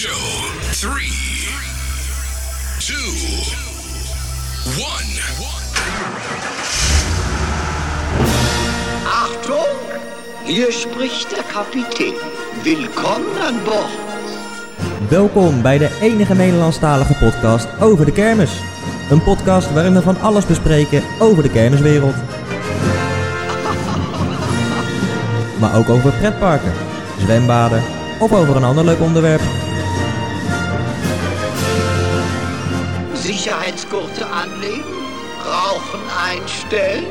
show. Three, two, one. Achtung, hier spricht der Kapitän. Willkommen an Bord. Welkom bij de enige Nederlandstalige podcast over de kermis. Een podcast waarin we van alles bespreken over de kermiswereld. Maar ook over pretparken, zwembaden of over een ander leuk onderwerp. Sicherheitsgurte anlegen, Rauchen einstellen.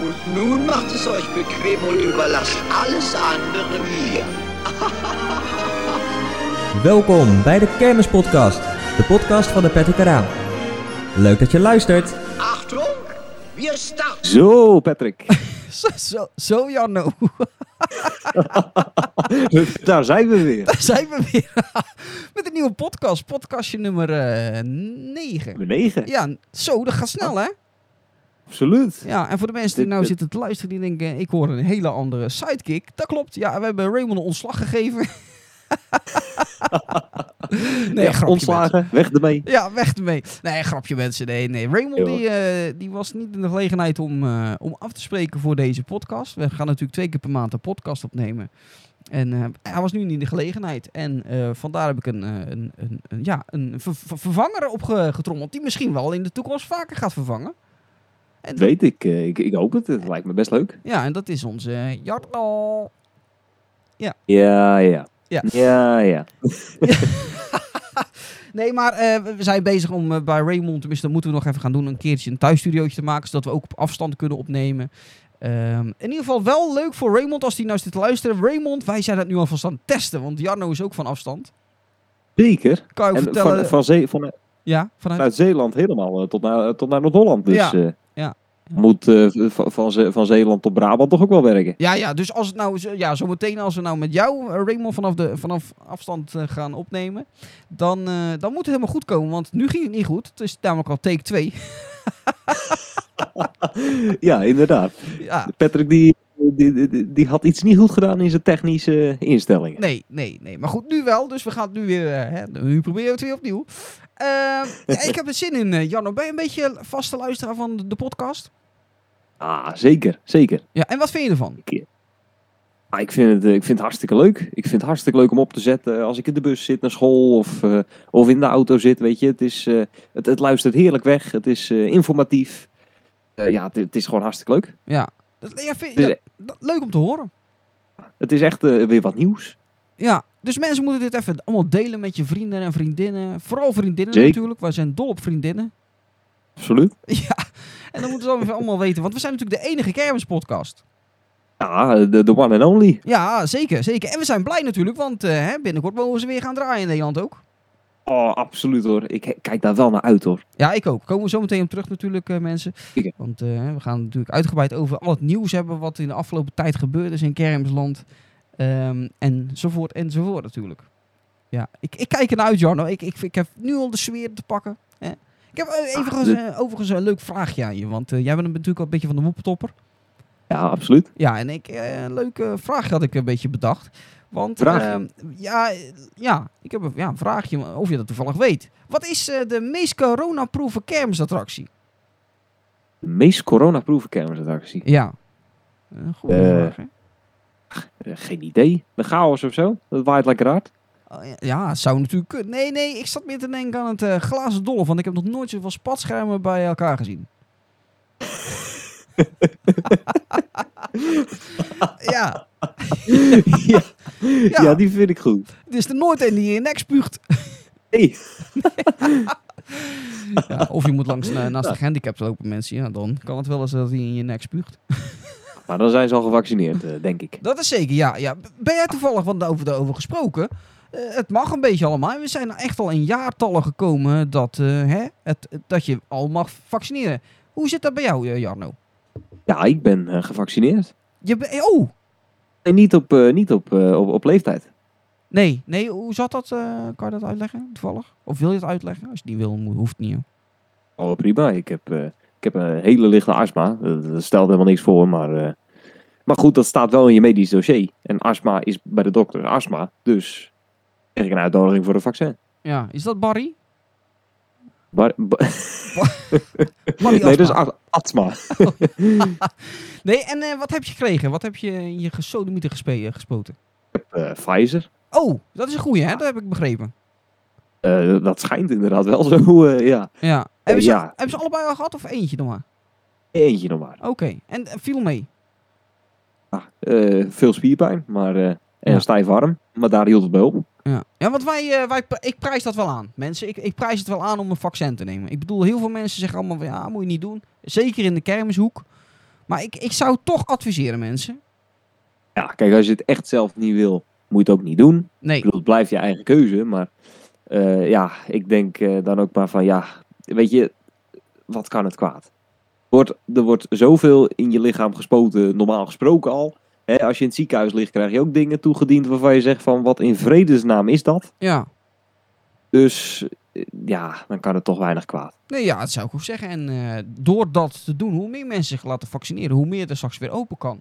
Und nun macht es euch bequem und überlasst alles andere mir. Welkom bij de Kermispodcast, de podcast van de Patrick Karaan. Leuk dat je luistert. Achtung, wir starten. Zo, Patrick. Zo, zo, Janno. Daar zijn we weer. Daar zijn we weer. Met een nieuwe podcast. Podcastje nummer 9. Nummer 9. Ja, zo, dat gaat snel hè? Absoluut. Ja, en voor de mensen die nou zitten te luisteren, die denken, ik hoor een hele andere sidekick. Dat klopt. Ja, we hebben Raymond een ontslag gegeven. nee, Ja, grapje ontslagen, weg ermee. Ja, weg ermee. Nee, grapje mensen. Nee, nee. Raymond die, eh, die was niet in de gelegenheid om, eh, om af te spreken voor deze podcast. We gaan natuurlijk twee keer per maand een podcast opnemen. En eh, hij was nu niet in de gelegenheid. En vandaar heb ik een, een, een, een- ja, een ver- ver- vervanger opgetrommeld. Die misschien wel in de toekomst vaker gaat vervangen. En Dat weet ik. ik. Ik hoop het. Het lijkt me best leuk. Ja, en dat is onze Jarno. Ja, ja. Ja. Ja, ja. Nee, maar eh, we zijn bezig om eh, bij Raymond, tenminste dat moeten we nog even gaan doen, een keertje een thuisstudiootje te maken, zodat we ook op afstand kunnen opnemen. Ehm, in ieder geval wel leuk voor Raymond als hij nou zit te luisteren. Raymond, wij zijn dat nu alvast aan het testen, want Jarno is ook van afstand. Zeker. Kan je En vertellen? van, van Zee, van, ja, vanuit... vanuit Zeeland helemaal eh, tot naar, tot naar Noord-Holland. Dus Ja, ja. Moet eh, van, Ze- van Zeeland tot Brabant toch ook wel werken. Ja, ja, dus als het nou, zo- ja, zometeen als we nou met jou, eh, Raymond, vanaf, de, vanaf afstand eh, gaan opnemen, dan, dan moet het helemaal goed komen. Want nu ging het niet goed. Het is namelijk al take 2. Ja, inderdaad. ja, Patrick die, die, die, die- had iets niet goed gedaan in zijn technische instellingen. Nee, nee, nee. Maar goed, nu wel. Dus we gaan het nu weer... hè, nu proberen we het weer opnieuw. Ehm, ik heb er zin in, Janno. Ben je een beetje vaste luisteraar van de podcast? Ah, zeker. Zeker. Ja, en wat vind je ervan? Ah, ik, vind het, eh, ik vind het hartstikke leuk. Ik vind het hartstikke leuk om op te zetten als ik in de bus zit naar school of, eh, of in de auto zit. Weet je, het, is, eh, het, het luistert heerlijk weg. Het is eh, informatief. Eh, ja, het, het is gewoon hartstikke leuk. Ja. Dat, ja, vind, Dus, ja, dat- leuk om te horen. Het is echt eh, weer wat nieuws. Ja, dus mensen moeten dit even allemaal delen met je vrienden en vriendinnen. Vooral vriendinnen Zeker. natuurlijk. Wij zijn dol op vriendinnen. Absoluut. Ja, en dan moeten ze dan even allemaal weten. Want we zijn natuurlijk de enige kermispodcast. Ja, de, de one and only. Ja, zeker, zeker. En we zijn blij natuurlijk, want eh, hè, binnenkort mogen ze weer gaan draaien in Nederland ook. Oh, absoluut hoor. Ik kijk daar wel naar uit hoor. Ja, ik ook. Komen we zo meteen op terug natuurlijk, eh, mensen. Zeker. Want eh, we gaan natuurlijk uitgebreid over al het nieuws hebben wat in de afgelopen tijd gebeurd is in Kermisland. Ehm enzovoort, enzovoort natuurlijk. Ja, ik, ik kijk ernaar uit, Jarno. Ik, ik, ik heb nu al de sfeer te pakken. Ik heb eh, overigens, dit- eh, overigens een leuk vraagje aan je. Want eh, jij bent natuurlijk al een beetje van de moppetopper. Ja, absoluut. Ja, en ik, eh, een leuk eh, vraagje had ik een beetje bedacht. Want Vraag. ehm, ja, eh, ja, ik heb een, ja, een vraagje, of je dat toevallig weet. Wat is eh, de meest coronaproeve kermisattractie? De meest coronaproeven kermisattractie. Ja. Goede Eh, vraag, hè? Eh, geen idee. De chaos of zo. Dat waait lekker hard. Ja, zou natuurlijk kunnen. Nee, nee, ik zat meer te denken aan het eh, glazen dolle. Want ik heb nog nooit zoveel spatschermen bij elkaar gezien. ja, ja. Ja. ja, die vind ik goed. het is er nooit een die in je nek spuugt. Hey. Ja, of je moet langs na- naast de gehandicapt lopen mensen. Ja, dan kan het wel eens dat hij in je nek spuugt. Maar dan zijn ze al gevaccineerd, eh, denk ik. Dat is zeker, ja. ja. Ben jij toevallig, want over, daarover gesproken, eh, het mag een beetje allemaal. We zijn echt al in jaartallen gekomen dat, eh, hè, het, dat je al mag vaccineren. Hoe zit dat bij jou, eh, Jarno? Ja, ik ben gevaccineerd. Je oh, Nee, niet op, niet op, op, op leeftijd. nee, nee, hoe zat dat? kan je dat uitleggen, toevallig? Of wil je het uitleggen? Als je het niet wil, hoeft het niet. hoor. Oh, prima. Ik heb, ik heb een hele lichte astma. Dat, stelt helemaal niks voor, maar... maar goed, dat staat wel in je medisch dossier. En astma is bij de dokter astma. Dus Krijg ik een uitnodiging voor een vaccin. Ja, is dat Barry? Bar- ba- Barry nee, dat a- Atma. Nee, en eh, wat heb je gekregen? Wat heb je in je gesodemieter gespe- gespoten? Eh, Pfizer. Oh, dat is een goeie, hè? Dat heb ik begrepen. Eh, dat schijnt inderdaad wel zo, eh, ja. Ja. Hebben, ze, ja. hebben ze allebei al gehad of eentje nog maar? Eentje nog maar. Oké, en eh, viel mee? Ah, eh, veel spierpijn, maar, eh, en Ja. stijf arm. Maar daar hield het bij op. Ja, ja want wij, eh, wij, ik prijs dat wel aan. Mensen, ik, ik prijs het wel aan om een vaccin te nemen. Ik bedoel, heel veel mensen zeggen allemaal van ja, moet je niet doen. Zeker in de kermishoek. Maar ik, ik zou toch adviseren, mensen. Ja, kijk, als je het echt zelf niet wil, moet je het ook niet doen. Nee. Ik bedoel, het blijft je eigen keuze. Maar eh, ja, ik denk eh, dan ook maar van ja, weet je, wat kan het kwaad? Wordt, er wordt zoveel in je lichaam gespoten, normaal gesproken al. Hè, als je in het ziekenhuis ligt, krijg je ook dingen toegediend waarvan je zegt van wat in vredesnaam is dat? Ja. Dus ja, dan kan het toch weinig kwaad. Nee, ja, dat zou ik ook zeggen. En eh, door dat te doen, hoe meer mensen zich laten vaccineren, hoe meer er straks weer open kan.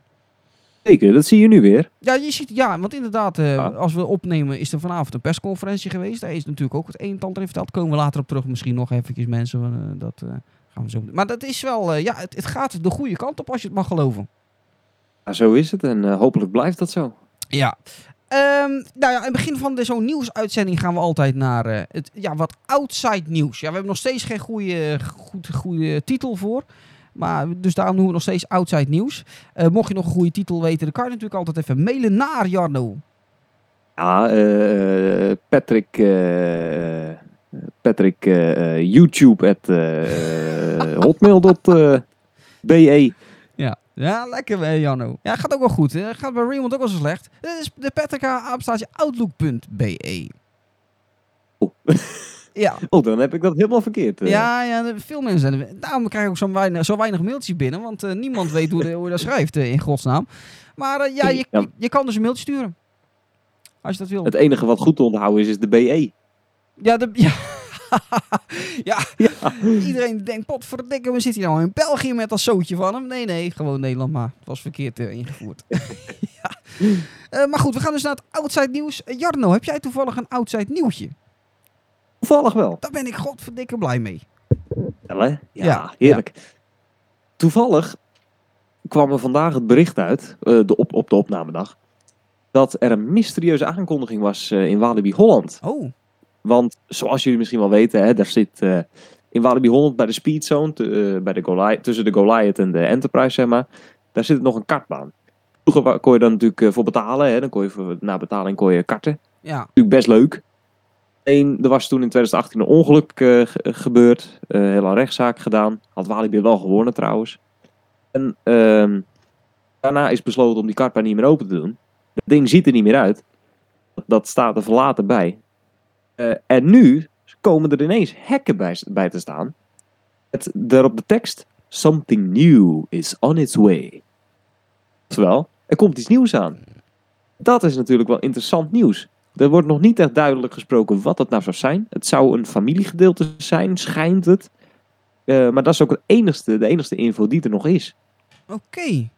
Zeker, dat zie je nu weer. Ja, je ziet, ja, want inderdaad, eh, Ja. als we opnemen, is er vanavond een persconferentie geweest. Daar is natuurlijk ook het een en ander in verteld. Komen we later op terug, misschien nog eventjes mensen. eh, dat gaan we zo. Maar dat is wel, ja, het, het gaat de goede kant op als je het mag geloven. Ja, zo is het en eh, hopelijk blijft dat zo. Ja. Ehm, nou ja, in het begin van de- zo'n nieuwsuitzending gaan we altijd naar eh, het, ja, wat outside nieuws. Ja, we hebben nog steeds geen goede, goed, goede titel voor. Maar, dus daarom noemen we nog steeds outside nieuws. Eh, mocht je nog een goede titel weten, dan kan je natuurlijk altijd even mailen naar Jarno. Ja, eh, Patrick, eh, Patrick YouTube at hotmail.be. Ja. lekker bij Jarno. Ja, gaat ook wel goed. Hè? Gaat bij Raymond ook wel zo slecht. Dit is de apenstaartje outlook.be. Oh. Ja, Oh, dan heb ik dat helemaal verkeerd. eh. Ja, ja, veel mensen. Daarom krijg ik ook zo weinig, zo weinig mailtjes binnen. Want eh, niemand weet hoe, de, hoe je dat schrijft, eh, in godsnaam. Maar ja, je, Ja. je kan dus een mailtje sturen. Als je dat wil. Het enige wat goed te onthouden is, is de BE. Ja, de, ja. ja. iedereen denkt, potverdikke, we zitten hier nou in België met dat zootje van hem. Nee, nee, gewoon Nederland maar. Het was verkeerd eh, ingevoerd. ja. Eh, maar goed, we gaan dus naar het outside nieuws. Eh, Jarno, heb jij toevallig een outside nieuwtje? Toevallig wel. Daar ben ik godverdikke blij mee. Wel, hè? Ja, Ja, heerlijk. Toevallig kwam er vandaag het bericht uit, de op, op de opnamedag, dat er een mysterieuze aankondiging was in Walibi Holland. Oh, Want zoals jullie misschien wel weten, hè, daar zit eh, in Walibi Holland bij de Speedzone, eh, bij de Goliath, tussen de Goliath en de Enterprise, zeg maar, daar zit nog een kartbaan. Vroeger kon je dan natuurlijk eh, voor betalen, hè, dan kon je voor, na betaling kon je karten. ja. Natuurlijk best leuk. Eén, er was toen in 2018 een ongeluk ge- gebeurd, eh heel een rechtszaak gedaan. Had Walibi wel gewonnen trouwens. En ehm, daarna is besloten om die kartbaan niet meer open te doen. Het ding ziet er niet meer uit. Dat, dat staat er verlaten bij. Eh, en nu komen er ineens hekken bij, bij te staan. Met daarop de tekst: Something new is on its way. Terwijl, er komt iets nieuws aan. Dat is natuurlijk wel interessant nieuws. Er wordt nog niet echt duidelijk gesproken wat het nou zou zijn. Het zou een familiegedeelte zijn, schijnt het. Eh, maar dat is ook het enigste, de enigste info die er nog is. Oké.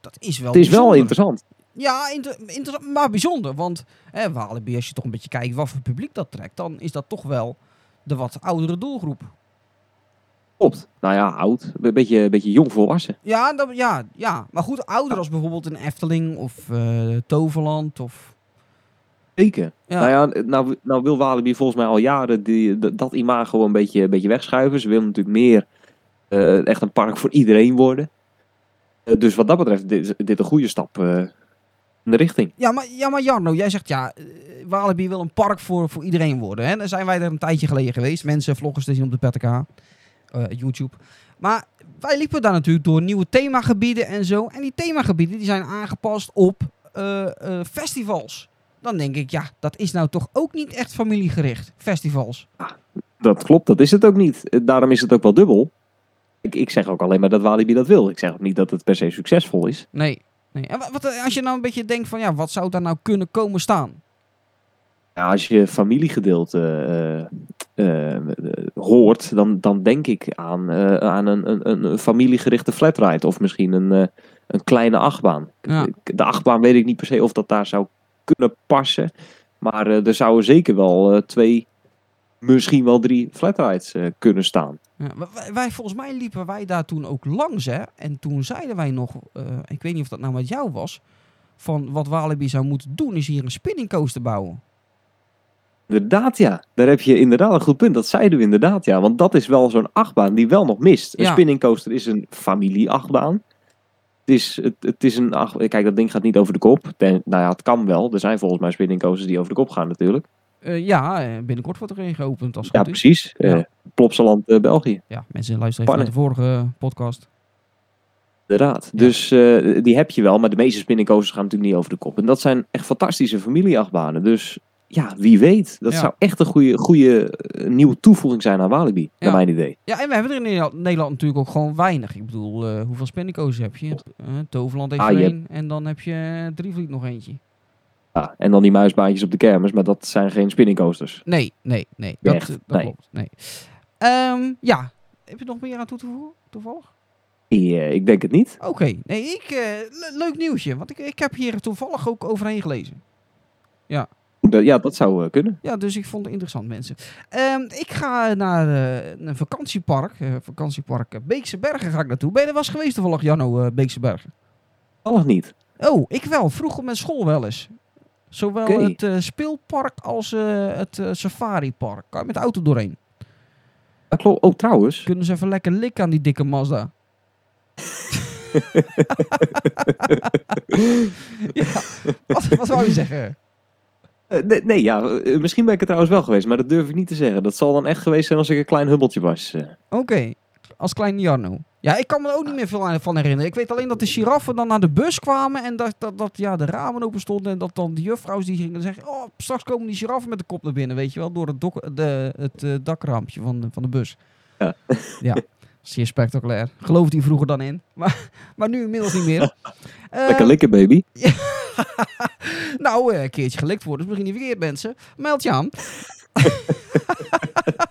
Dat is wel het is wel interessant. Ja, inter- maar bijzonder. Want hè, Walibi, als je toch een beetje kijkt wat voor publiek dat trekt, dan is dat toch wel de wat oudere doelgroep. Klopt. Nou ja, oud. Een beetje, een beetje jong volwassen. Ja, dat, ja, ja, maar goed, ouder als bijvoorbeeld een Efteling of eh, Toverland of... Zeker. Ja. Nou ja, nou, nou wil Walibi volgens mij al jaren die, dat- dat imago een beetje, een beetje wegschuiven. Ze willen natuurlijk meer eh, echt een park voor iedereen worden. Eh, dus wat dat betreft, dit, is- dit een goede stap de richting. Ja, maar, ja, maar Jarno, jij zegt ja, eh, Walibi wil een park voor, voor iedereen worden. Hè? Dan zijn wij er een tijdje geleden geweest. Mensen, vloggers te zien op de PTK, eh, YouTube. Maar wij liepen daar natuurlijk door nieuwe themagebieden en zo. En die themagebieden die zijn aangepast op eh, festivals. Dan denk ik, ja, dat is nou toch ook niet echt familiegericht, festivals. Dat klopt, dat is het ook niet. Daarom is het ook wel dubbel. Ik, ik zeg ook alleen maar dat Walibi dat wil. Ik zeg ook niet dat het per se succesvol is. Nee. Nee. En wat, eh, als je nou een beetje denkt van, ja, wat zou daar nou kunnen komen staan? Als je familiegedeelte eh, eh, hoort, dan, dan denk ik aan, aan een, een, een- familiegerichte flatride. Of misschien een, een kleine achtbaan. Ja. De achtbaan weet ik niet per se of dat daar zou kunnen passen. Maar er zouden zeker wel twee, misschien wel drie flatrides eh, kunnen staan. Ja, wij, wij- volgens mij liepen wij daar toen ook langs, hè. En toen zeiden wij nog, eh, ik weet niet of dat nou met jou was, van wat Walibi zou moeten doen is hier een spinning coaster bouwen. Inderdaad, ja. Daar heb je inderdaad een goed punt. Dat zeiden we inderdaad, ja. Want dat is wel zo'n achtbaan die wel nog mist. Een Ja. spinning coaster is een familie-achtbaan. Het is, het, het is een acht... Kijk, dat ding gaat niet over de kop. Ten- nou ja, het kan wel. Er zijn volgens mij spinning coasters die over de kop gaan natuurlijk. Eh, ja, eh, binnenkort wordt er een geopend als Ja, precies. Ja. Eh Plopsaland, eh, België. Ja, mensen luisteren even naar de vorige podcast. Inderdaad. Dus die heb je wel. Maar de meeste spinning coasters gaan natuurlijk niet over de kop. En dat zijn echt fantastische familie-achtbanen. Dus ja, wie weet. Dat Ja. zou echt een goede, goede nieuwe toevoeging zijn aan Walibi. Ja. Naar mijn idee. Ja, en we hebben er in Nederland, natuurlijk ook gewoon weinig. Ik bedoel, hoeveel spinning coasters heb je? Toverland heeft Ah, er één en dan heb je Drievliet nog eentje. Ja, en dan die muisbaantjes op de kermis. Maar dat zijn geen spinning coasters. Nee, nee, nee. Dat, Echt? dat Nee. klopt. Nee. Ehm, ja, heb je nog meer aan toe te voegen, toevallig? Eh, ik denk het niet. Oké, nee, ik, eh, le- leuk nieuwtje, want ik, ik heb hier toevallig ook overheen gelezen. Dat- Ja, dat zou eh, kunnen. Ja, dus ik vond het interessant, mensen. Ehm, ik ga naar eh, een vakantiepark, vakantiepark Beekse Bergen ga ik naartoe. Ben je er was geweest toevallig, Janno, Beekse Bergen? Toevallig niet. Oh, ik wel. Vroeger met school wel eens. Zowel het eh, speelpark als eh, het eh, safaripark. Kan je met de auto doorheen. Ah, klopt. Oh, trouwens. Kunnen ze even lekker likken aan die dikke Mazda. ja, wat, wat wou je zeggen? Nee, nee, ja. misschien ben ik er trouwens wel geweest. Maar dat durf ik niet te zeggen. Dat zal dan echt geweest zijn als ik een klein hubbeltje was. Oké, als kleine Jarno. Ja, ik kan me er ook niet meer veel aan- van herinneren. Ik weet alleen dat de giraffen dan naar de bus kwamen en dat, dat, dat ja, de ramen open stonden en dat dan de juffrouws die gingen zeggen, oh, straks komen die giraffen met de kop naar binnen, weet je wel, door het, dok- de, het eh, dakraampje van de, van de bus. Ja. ja, zeer spectaculair. Geloofde hij vroeger dan in, maar, maar nu inmiddels niet meer. Eh, Lekker likken, baby. nou, eh, een keertje gelikt worden is misschien niet verkeerd, mensen. Meld je aan.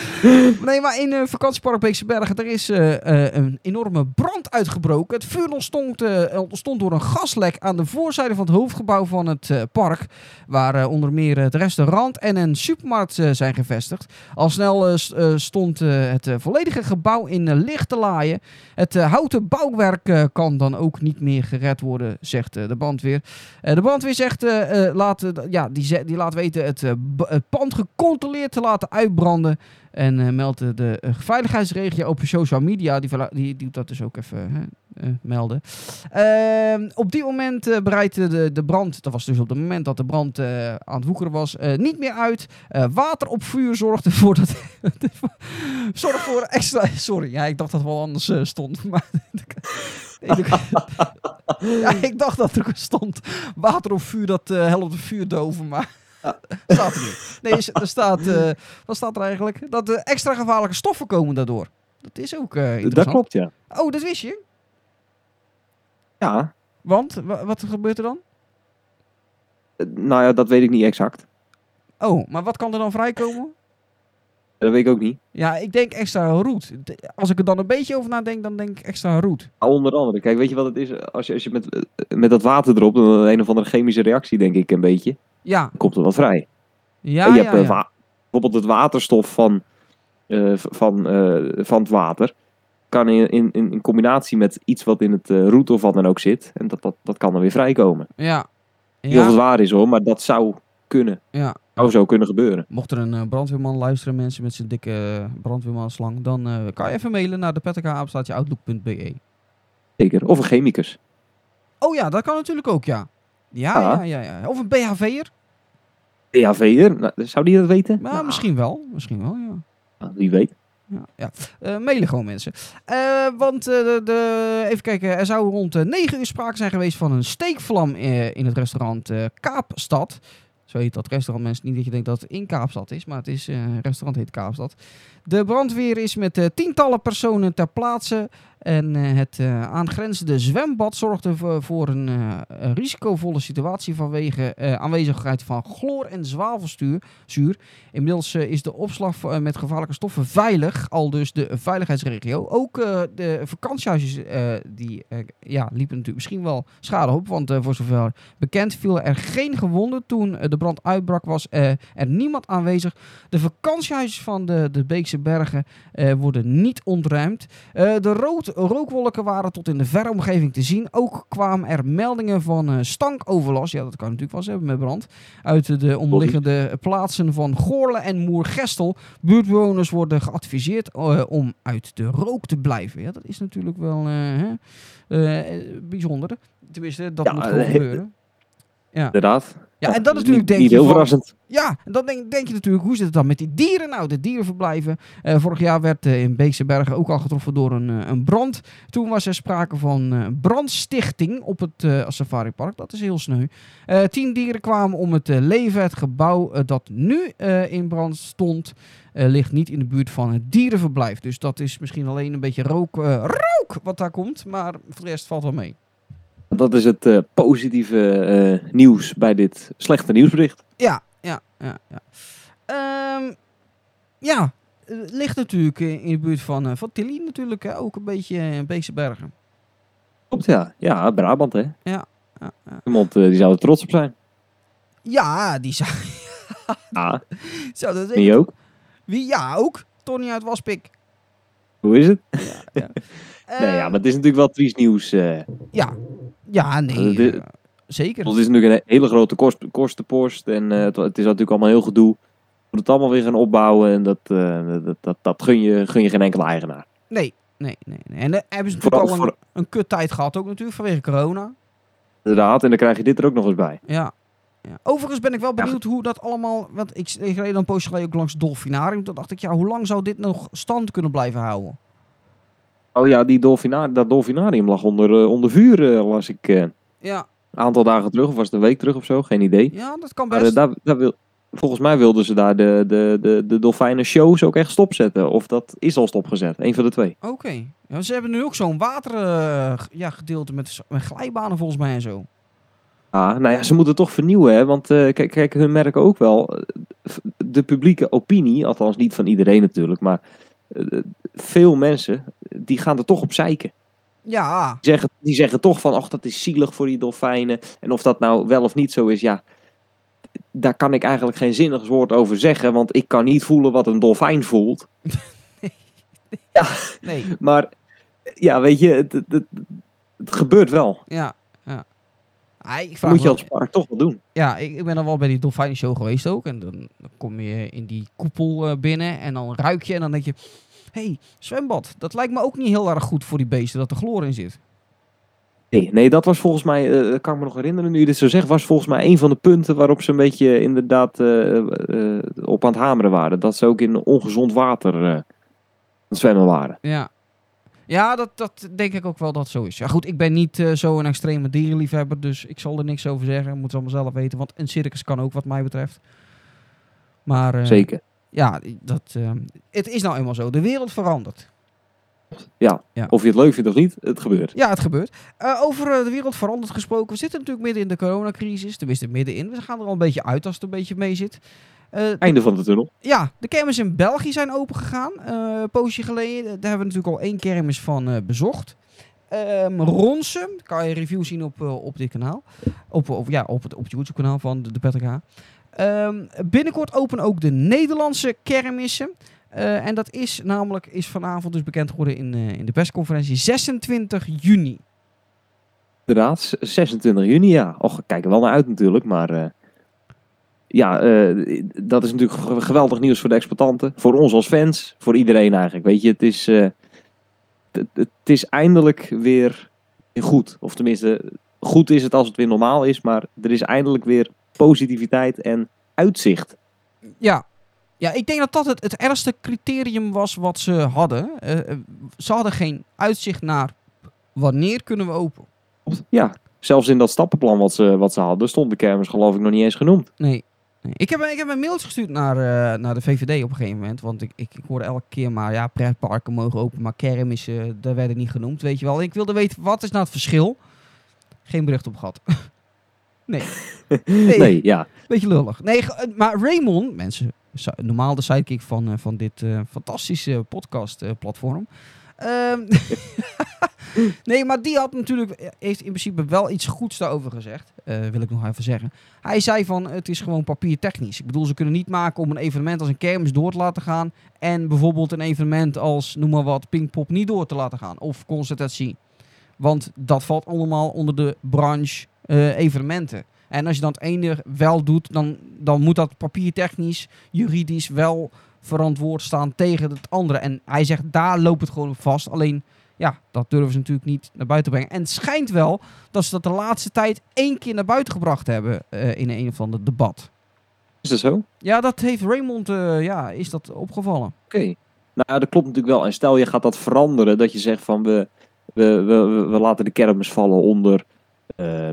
nee, maar in eh, vakantiepark Beekse Bergen, er is eh, een enorme brand uitgebroken. Het vuur ontstond, ontstond door een gaslek aan de voorzijde van het hoofdgebouw van het park. Waar onder meer het restaurant en een supermarkt zijn gevestigd. Al snel stond het volledige gebouw in eh, lichte laaien. Het houten bouwwerk kan dan ook niet meer gered worden, zegt de brandweer. De brandweer zegt, laat, ja, die, die laat weten het, het pand gecontroleerd te laten uitbranden. En eh, meldt de, eh, veiligheidsregio op social media. Die, die, doet dat dus ook even eh, melden. Ehm, op die moment bereidde de, de brand, dat was dus op het moment dat de brand aan het woekeren was, niet meer uit. Water op vuur zorgde voor dat. Zorg voor extra. Sorry, ja, ik dacht dat wel anders stond. Maar ja, ik dacht dat er stond water op vuur, dat helpt vuur doven, maar staat er niet. Nee, er staat, eh, wat staat er eigenlijk? Dat er extra gevaarlijke stoffen komen daardoor. Dat is ook eh, interessant. Dat klopt, ja. Oh, dat wist je? Ja. Want, wa- wat gebeurt er dan? Eh, Nou ja, dat weet ik niet exact. Oh, maar wat kan er dan vrijkomen? Dat weet ik ook niet. Ja, ik denk extra roet. Als ik er dan een beetje over nadenk, dan denk ik extra roet. Nou, Onder andere. Kijk, weet je wat het is? Als je, als je met, eh, met dat water erop, dan een of andere chemische reactie, denk ik een beetje. Ja, Dan komt er wat vrij. ja, en je ja. hebt eh, ja. bijvoorbeeld het waterstof van, eh, van, van het water. Kan in, in, in combinatie met iets wat in het roet of wat dan ook zit. En dat, dat, dat kan dan weer vrijkomen. Ja. Niet of het Ja, waar is hoor, maar dat zou kunnen. ja. Zou zo kunnen gebeuren. Mocht er een eh, brandweerman luisteren, mensen met zijn dikke uh, brandweermanslang, dan eh, kan je even mailen naar de outlook.be. Zeker. Of een chemicus. Oh ja, dat kan natuurlijk ook, ja. Ja, ja, Ja. ja. ja. Of een BHV'er. DHV'er, nou, zou die dat weten? Nou, Nou, misschien wel. Misschien wel, ja. nou, wie weet. Ja, ja. Eh, mailen gewoon mensen. Eh, want eh, de, de- even kijken, er zou rond eh, 9 uur sprake zijn geweest van een steekvlam eh, in het restaurant eh, Kaapstad. Zo heet dat restaurant, mensen. Niet dat je denkt dat het in Kaapstad is, maar het is, een restaurant heet Kaapstad. De brandweer is met eh, tientallen personen ter plaatse. En eh, het eh, aangrenzende zwembad zorgde voor, een, risicovolle situatie vanwege aanwezigheid van chloor en zwavelzuur. Zuur. Inmiddels is de opslag met gevaarlijke stoffen veilig, al dus de veiligheidsregio. Ook de vakantiehuisjes eh, die, ja, liepen natuurlijk misschien wel schade op, want voor zover bekend vielen er geen gewonden toen de brand uitbrak. Was er niemand aanwezig. De vakantiehuisjes van de, de Beekse Bergen eh, worden niet ontruimd. Eh, de rood, rookwolken waren tot in de verre omgeving te zien. Ook kwamen er meldingen van eh, stankoverlast. Ja, dat kan natuurlijk wel eens hebben met brand. Uit de omliggende plaatsen van Goorle en Moergestel. Buurtbewoners worden geadviseerd om uit de rook te blijven. Ja, dat is natuurlijk wel hè, bijzonder. Tenminste, dat Ja, moet gewoon eh, gebeuren. Inderdaad. Ja, en dat is niet- natuurlijk denk niet je heel van- verrassend. ja, en dan denk, denk je natuurlijk, hoe zit het dan met die dieren? Nou, de dierenverblijven. Eh, vorig jaar werd eh, in Beekse Bergen ook al getroffen door een, eh, een brand. Toen was er sprake van brandstichting op het safaripark. Dat is heel sneu. Tien dieren kwamen om het leven. Het gebouw dat nu in brand stond, ligt niet in de buurt van het dierenverblijf. Dus dat is misschien alleen een beetje rook, rook wat daar komt. Maar voor de rest valt wel mee. Dat is het eh, positieve eh, nieuws bij dit slechte nieuwsbericht. Ja, ja, ja. Ja, Ehm, ja ligt natuurlijk in de buurt van, eh, van Tilly natuurlijk, hè, ook een beetje in Beekse Bergen. Klopt, ja. Ja, Brabant, hè. Ja, ja. Iemand eh, die zou er trots op zijn. Ja, die zou, Ah, zou dat wie ook. Wie? Ja, ook. Tony uit Waspik. Hoe is het? Eh, nee, ja, maar het is natuurlijk wel triest nieuws. ja. Ja, nee, Eh, dit- eh, zeker. Het is natuurlijk een hele grote kost, kostenpost. En eh, het, het is natuurlijk allemaal heel gedoe. We moeten het allemaal weer gaan opbouwen. En dat, dat, dat, dat gun, je, gun je geen enkele eigenaar. Nee, nee, nee. nee. En dan hebben ze natuurlijk al een, voor, een kuttijd gehad ook natuurlijk vanwege corona. inderdaad. En dan krijg je dit er ook nog eens bij. Ja. ja. Overigens ben ik wel benieuwd hoe dat allemaal... Want ik, ik reed een poosje geleden ook langs Dolfinarium. Toen dacht ik, ja, hoe lang zou dit nog stand kunnen blijven houden? Oh ja, die dolfina dat dolfinarium lag onder, eh, onder vuur, eh, las ik eh, een Ja, aantal dagen terug. Of was het een week terug of zo? Geen idee. ja dat kan Maar best. eh, daar, daar wil, volgens mij wilden ze daar de, de, de, de dolfijnen shows ook echt stopzetten. Of dat is al stopgezet. Een van de twee. Oké. Ja, ze hebben nu ook zo'n water g- ja, gedeelte met, met glijbanen volgens mij en zo. Ah, nou ja, ze moeten toch vernieuwen, hè? Want kijk, kijk, hun merken ook wel. De publieke opinie, althans niet van iedereen natuurlijk, maar veel mensen, die gaan er toch op zeiken. Ja, Die zeggen, die zeggen toch van, ach, dat is zielig voor die dolfijnen. En of dat nou wel of niet zo is, ja, daar kan ik eigenlijk geen zinnig woord over zeggen, want ik kan niet voelen wat een dolfijn voelt. nee. Maar ja, weet je, het, het, het, het gebeurt wel. Ja, ja. Ah, ik moet je als park toch wel doen. Ja, ik, ik ben dan wel bij die dolfijnshow geweest ook. En dan, dan kom je in die koepel eh, binnen en dan ruik je en dan denk je... Hé, hey, zwembad. Dat lijkt me ook niet heel erg goed voor die beesten dat er chloor in zit. Nee, nee, dat was volgens mij, eh, kan ik me nog herinneren nu je dit zo zegt, was volgens mij een van de punten waarop ze een beetje inderdaad eh, eh, op aan het hameren waren. Dat ze ook in ongezond water aan het zwemmen waren. Ja. Ja, dat, dat denk ik ook wel dat zo is. Ja goed, ik ben niet zo'n extreme dierenliefhebber, dus ik zal er niks over zeggen. Moet ze allemaal zelf weten, want een circus kan ook wat mij betreft. Maar Zeker. Ja, dat, eh, het is nou eenmaal zo. De wereld verandert. Of je het leuk vindt of niet, het gebeurt. Ja, het gebeurt. Eh, over eh, de wereld veranderd gesproken. We zitten natuurlijk midden in de coronacrisis. Tenminste, middenin. We gaan er al een beetje uit als het een beetje mee zit. Eh, Einde van de tunnel. ja, de kermis in België zijn open gegaan. eh, een poosje geleden. Daar hebben we natuurlijk al één kermis van bezocht. Ronsen, kan je review zien op, op dit kanaal. Op, op, ja, op het, op het YouTube kanaal van de, de Patrick Ehm, binnenkort openen ook de Nederlandse kermissen. Eh, en dat is namelijk is vanavond dus bekend geworden in, eh, in de persconferentie 26 juni. Inderdaad, z- 26 juni, ja. Och, kijk er wel naar uit natuurlijk, maar... eh, ja, dat is natuurlijk ge- geweldig nieuws voor de exploitanten. Voor ons als fans, voor iedereen eigenlijk. Weet je, het is, het is eindelijk weer goed. Of tenminste, goed is het als het weer normaal is, maar er is eindelijk weer positiviteit en uitzicht. Ja. Ja, ik denk dat dat het, het ergste criterium was wat ze hadden. Eh, eh, ze hadden geen uitzicht naar wanneer kunnen we open. Ja, zelfs in dat stappenplan wat ze, wat ze hadden, stond de kermis geloof ik nog niet eens genoemd. Nee. Nee. Ik, heb, ik heb een mailtje gestuurd naar, eh, naar de VVD op een gegeven moment. Want ik, ik, ik hoorde elke keer maar, ja, pretparken mogen open, maar kermissen, daar werden niet genoemd, weet je wel. Ik wilde weten, wat is nou het verschil? Geen bericht op gehad. nee. Nee. Nee, ja. Beetje lullig. Nee, eh, maar Raymond, mensen, normaal de sidekick van, eh, van dit eh, fantastische podcast-platform. Ehm, nee, maar die had natuurlijk, heeft in principe wel iets goeds daarover gezegd. wil ik nog even zeggen. Hij zei van, het is gewoon papiertechnisch. Ik bedoel, ze kunnen niet maken om een evenement als een kermis door te laten gaan. En bijvoorbeeld een evenement als, noem maar wat, Pinkpop niet door te laten gaan. Of concertatie. Want dat valt allemaal onder de branche eh, evenementen. En als je dan het ene wel doet, dan, dan moet dat papiertechnisch, juridisch wel verantwoord staan tegen het andere. En hij zegt, daar loopt het gewoon op vast. Alleen, ja, dat durven ze natuurlijk niet naar buiten te brengen. En het schijnt wel dat ze dat de laatste tijd één keer naar buiten gebracht hebben eh, in een of ander debat. Is dat zo? Oké. Ja, dat heeft Raymond, eh, ja, is dat opgevallen. Nou ja, dat klopt natuurlijk wel. En stel je gaat dat veranderen, dat je zegt van we, we, we, we- laten de kermis vallen onder,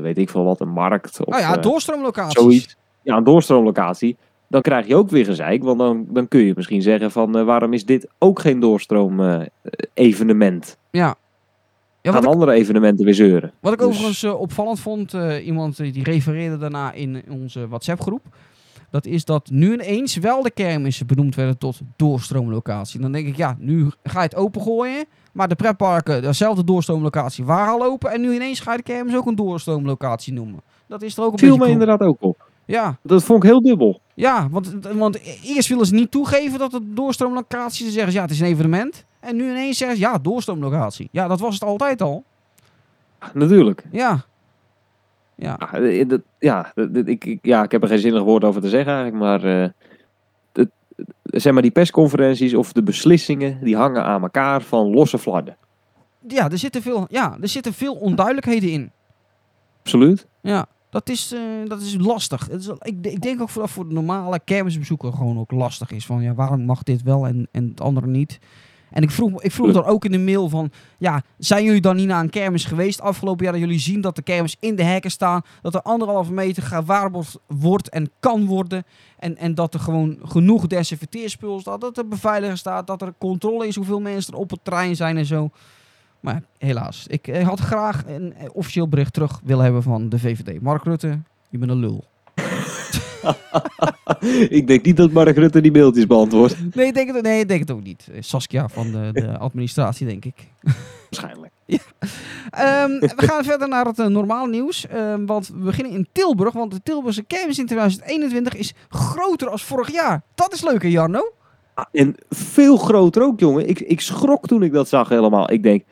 weet ik veel wat, een markt. Of, nou ja, eh, doorstroomlocaties. zoiets. Ja, een doorstroomlocatie. Dan krijg je ook weer gezeik, want dan, dan kun je misschien zeggen van eh, waarom is dit ook geen doorstroom eh, evenement? Ja. Ja, ik, andere evenementen weer zeuren. wat ik Dus- overigens eh, opvallend vond, eh, iemand eh, die refereerde daarna in onze WhatsApp-groep. Dat is dat nu ineens wel de kermissen benoemd werden tot doorstroomlocatie. Dan denk ik, ja, nu ga je het opengooien. Maar de pretparken, dezelfde doorstroomlocatie, waren al open. En nu ineens ga je de kermis ook een doorstroomlocatie noemen. Dat is er ook een Viel beetje... me cool. inderdaad ook op. Ja, Dat vond ik heel dubbel. ja want, want eerst willen ze niet toegeven dat het doorstroomlocatie is. Ze zeggen ze, ja, het is een evenement. En nu ineens zeggen ze, ja, doorstroomlocatie. Ja, dat was het altijd al. Natuurlijk. Ja. Ja. Ja, eh, dat- ja, dat- dat- ik, ik, ja, ik heb er geen zinnig woord over te zeggen eigenlijk, maar, eh, zeg maar die persconferenties of de beslissingen, die hangen aan elkaar van losse flarden. Ja, er zitten veel, ja, er zitten veel onduidelijkheden in. Absoluut. Ja, dat is, eh, dat is lastig. Het is, ik, ik denk ook voor, voor de normale kermisbezoeker gewoon ook lastig is. Van ja, waarom mag dit wel en, en het andere niet? En ik vroeg, ik vroeg dan ook in de mail van... Ja, zijn jullie dan niet naar een kermis geweest afgelopen jaar? Dat jullie zien dat de kermis in de hekken staan. Dat er anderhalve meter gewaarborgd wordt en kan worden. En, en dat er gewoon genoeg desinfecteerspul staat. Dat er beveiliger staat. Dat er controle is hoeveel mensen er op het trein zijn en zo. Maar helaas, ik eh, had graag een eh, officieel bericht terug willen hebben van de VVD. Mark Rutte, je bent een lul. ik denk niet dat Mark Rutte die mailtjes beantwoordt. Nee, ik denk het, nee, ik denk het ook niet. Eh, Saskia van de, de administratie, denk ik. Waarschijnlijk. Ehm, we gaan verder naar het eh, normale nieuws. Ehm, want we beginnen in Tilburg. Want de Tilburgse kermis in 2021 is groter als vorig jaar. Dat is leuk, hè, Jarno? En veel groter ook, jongen. Ik, ik schrok toen ik dat zag helemaal. Ik denk,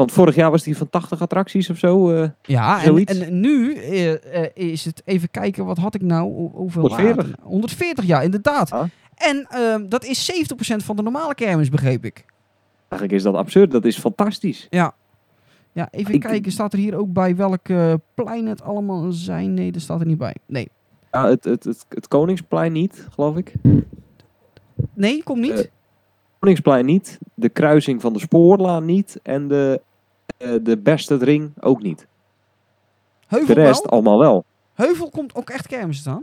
want vorig jaar was die van 80 attracties of zo. eh, Ja, en, en nu eh, eh, is het, even kijken, wat had ik nou? Hoe- Hoeveel 140. waren het? 140, ja, inderdaad. Ah. En ehm, dat is 70% van de normale kermis, begreep ik. eigenlijk is dat absurd. Dat is fantastisch. Ja. Ja, even Ik- kijken, staat er hier ook bij welke plein het allemaal zijn? Nee, dat staat er niet bij. Nee. Ja, het, het, het, het Koningsplein niet, geloof ik. Nee, komt niet. Koningsplein niet. De kruising van de Spoorlaan niet. En de, eh de Bestedring ook niet. Heuvel De rest wel. allemaal wel. Heuvel komt ook echt kermis staan.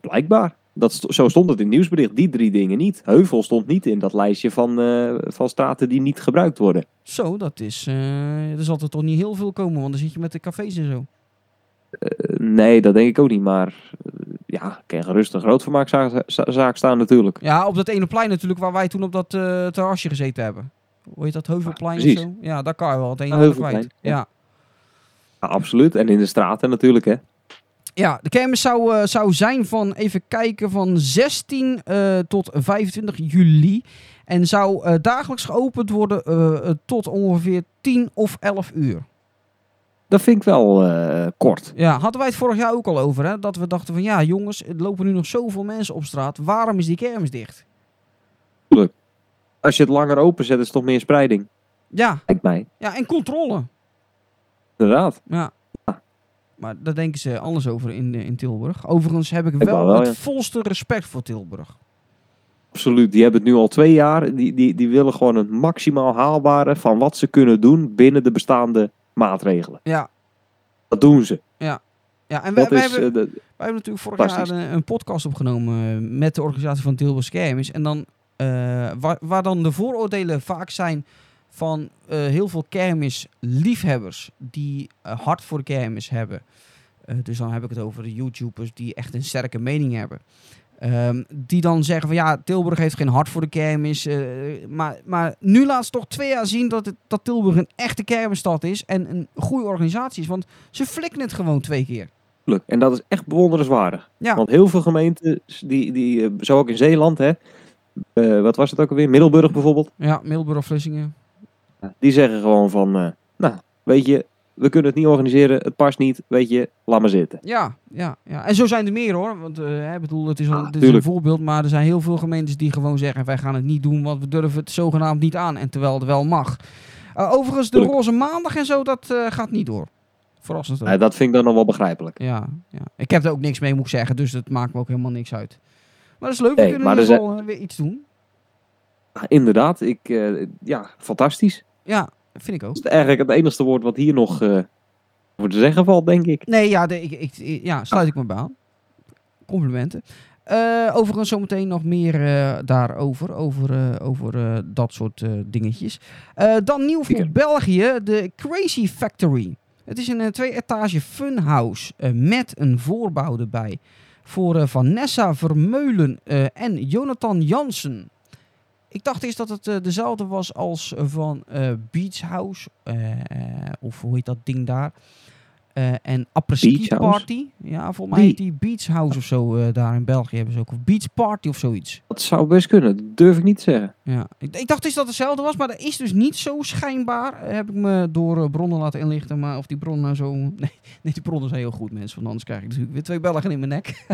Blijkbaar. Dat zo stond het in het nieuwsbericht. Die drie dingen niet. Heuvel stond niet in dat lijstje van, eh, van straten die niet gebruikt worden. Zo, dat is... eh er zal er toch niet heel veel komen, want dan zit je met de cafés en zo. Nee, dat denk ik ook niet. Maar ja, kan gerust een grootvermaakzaak za- zaak staan natuurlijk. Ja, op dat ene plein natuurlijk, waar wij toen op dat terrasje gezeten hebben. Hoe heet dat, Heuvelplein precies. zo? Ja, daar kan je wel het een en kwijt. Ja. ja. Ja, absoluut. En in de straten natuurlijk, hè. Ja, de kermis zou, eh, zou zijn van, even kijken, van 16 eh, tot 25 juli. En zou eh, dagelijks geopend worden tot ongeveer 10 of 11 uur. Dat vind ik wel kort. Ja, hadden wij het vorig jaar ook al over, hè? Dat we dachten van, ja jongens, er lopen nu nog zoveel mensen op straat. Waarom is die kermis dicht? Als je het langer openzet, is het toch meer spreiding. Ja, Lijkt mij. ja en controle. Inderdaad. Ja. Maar daar denken ze anders over in, eh, in Tilburg. Overigens heb ik Ik wel, het ja. volste respect voor Tilburg. Absoluut. Die hebben het nu al twee jaar. Die, die, die willen gewoon het maximaal haalbare van wat ze kunnen doen binnen de bestaande maatregelen. Ja, Dat doen ze. Ja, en wij, wij is, hebben, eh, wij hebben natuurlijk vorig jaar een, een podcast opgenomen eh, met de organisatie van Tilburg Kermis. En dan, waar, waar dan de vooroordelen vaak zijn van eh, heel veel kermisliefhebbers die eh, hart voor de kermis hebben. Eh, dus dan heb ik het over de YouTubers die echt een sterke mening hebben. Ehm, die dan zeggen van ja, Tilburg heeft geen hart voor de kermis. eh, maar, maar nu laat ze toch twee jaar zien dat, het, dat Tilburg een echte kermisstad is. En een goede organisatie is. Want ze flikken het gewoon twee keer. En dat is echt bewonderenswaardig. Ja, Want heel veel gemeenten, die, die, eh, zo ook in Zeeland, hè, eh, wat was het ook alweer? Middelburg bijvoorbeeld. ja Middelburg of Vlissingen. Die zeggen gewoon van, eh, nou, weet je, we kunnen het niet organiseren, het past niet, weet je, laat maar zitten. Ja, ja, ja. En zo zijn er meer hoor. Want eh, ik bedoel, het is, al, Ah, dit is een voorbeeld. Maar er zijn heel veel gemeentes die gewoon zeggen: wij gaan het niet doen, want we durven het zogenaamd niet aan. En terwijl het wel mag. Overigens, de Tuurlijk. roze maandag en zo, dat gaat niet door. Verrassend. Eh, dat vind ik dan nog wel begrijpelijk. Ja, ja, ik heb er ook niks mee, moet ik zeggen. Dus dat maakt me ook helemaal niks uit. Maar dat is leuk, we kunnen in ieder geval eh, weer iets doen. Ah, inderdaad, ik, eh, ja, fantastisch. Ja, vind ik ook. Dat is eigenlijk het enigste woord wat hier nog voor te zeggen valt, denk ik. Nee, ja, de, ik, ik, ja sluit ik me bij aan. Complimenten. Overigens zometeen nog meer daarover, over, over dat soort dingetjes. Dan nieuw voor. België, de Crazy Factory. Het is een twee-etage funhouse met een voorbouw erbij. Voor Vanessa Vermeulen eh, en Jonathan Jansen. Ik dacht eerst dat het eh, dezelfde was als van eh, Beach House. of hoe heet dat ding daar? Eh, en House? Party. Ja, volgens mij heet die Beach House of zo eh, daar in België hebben ze ook. Of Beach Party of zoiets. Dat zou best kunnen, dat durf ik niet te zeggen. Ja. Ik, ik dacht dus dat het hetzelfde was, maar dat is dus niet zo schijnbaar. eh, Heb ik me door bronnen laten inlichten. Maar of die bronnen nou zo... Nee, nee, die bronnen zijn heel goed, mensen. Want anders krijg ik natuurlijk weer twee Belgen in mijn nek.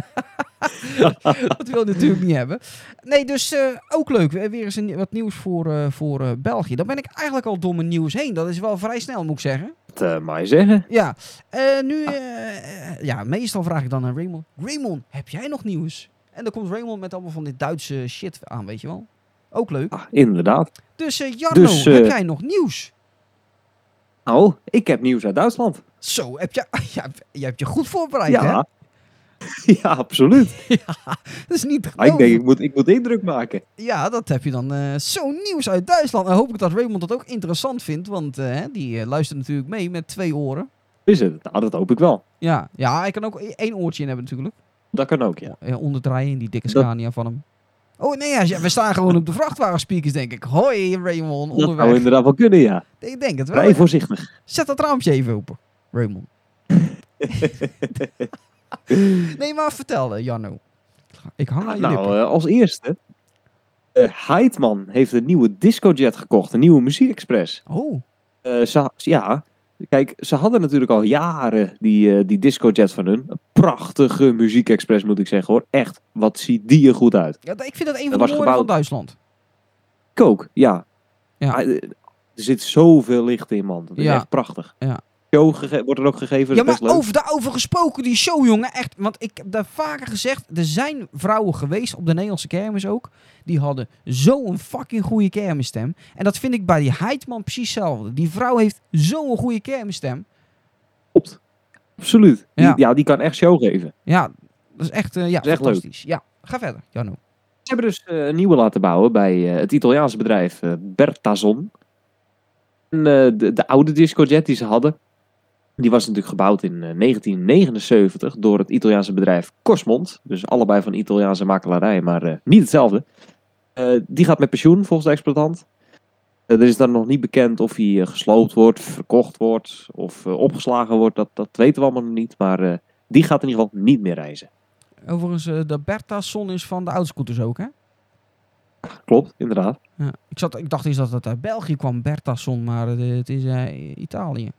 dat wil ik natuurlijk niet hebben. Nee, dus ook leuk. Weer eens een, wat nieuws voor, voor België. Dan ben ik eigenlijk al door mijn nieuws heen. Dat is wel vrij snel, moet ik zeggen. Dat eh, mag je zeggen. Ja, eh, nu, eh, ja, meestal vraag ik dan aan Raymond. Raymond, heb jij nog nieuws? En dan komt Raymond met allemaal van dit Duitse shit aan, weet je wel. Ook leuk. Ah, inderdaad. Dus Jarno, Dus, heb jij nog nieuws? Nou, ik heb nieuws uit Duitsland. Zo, heb je, ja, je hebt je goed voorbereid, hè? Ja. ja, absoluut. Dat is niet te Maar ik denk, ik moet, ik moet indruk maken. Ja, dat heb je dan. eh Zo'n nieuws uit Duitsland. En hoop ik dat Raymond dat ook interessant vindt. Want eh, die eh, luistert natuurlijk mee met twee oren. Is het? Nou, dat hoop ik wel. Ja, ja hij kan ook één oortje in hebben natuurlijk. Dat kan ook, ja. Ja, onderdraaien in die dikke Dat- Scania van hem. Oh nee, ja, we staan gewoon op de vrachtwagenspeakers, denk ik. Hoi Raymond, Dat zou onderweg. inderdaad wel kunnen, ja. Ik denk het wel. Vrij ja. voorzichtig. Zet dat raampje even open, Raymond. nee, maar vertel, eh, Jarno. Ik hang aan je Nou, lippen. eh, als eerste. eh Heidman heeft een nieuwe discojet gekocht. Een nieuwe muziekexpress. Oh, ze, ja, kijk, ze hadden natuurlijk al jaren die, die discojet van hun. Een prachtige muziekexpress, moet ik zeggen hoor. Echt, wat ziet die er goed uit. ja, ik vind dat een Dat van de was mooie van Duitsland. Ik ook, ja. Ja. Er zit zoveel licht in, man. Dat is Ja. echt prachtig. Ja. Show wordt er ook gegeven, Ja, maar leuk. over, daarover gesproken, die show, jongen. Echt, want ik heb daar vaker gezegd. Er zijn vrouwen geweest op de Nederlandse kermis ook. Die hadden zo'n fucking goede kermisstem. En dat vind ik bij die Heidman precies hetzelfde. Die vrouw heeft zo'n goede kermisstem. Klopt. Absoluut. Ja. Die, ja, die kan echt show geven. Ja, dat is echt, eh, ja, is echt fantastisch. Ja, ga verder, Jarno. Ze hebben dus eh, een nieuwe laten bouwen bij eh, het Italiaanse bedrijf Bertazon. En, de, de oude discojet die ze hadden, die was natuurlijk gebouwd in eh, 1979 door het Italiaanse bedrijf Cosmont. Dus allebei van Italiaanse makelaarij, maar eh, niet hetzelfde. Eh, die gaat met pensioen volgens de exploitant. Eh, er is dan nog niet bekend of hij eh, gesloopt wordt, verkocht wordt of eh, opgeslagen wordt. Dat, dat weten we allemaal nog niet. Maar eh, die gaat in ieder geval niet meer reizen. Overigens, eh, de Berta-son is van de oudscooters ook, hè? Klopt, inderdaad. Ja. Ik, zat, ik dacht eens dat het uit België kwam, Berta-son, maar eh, het is eh, Italië.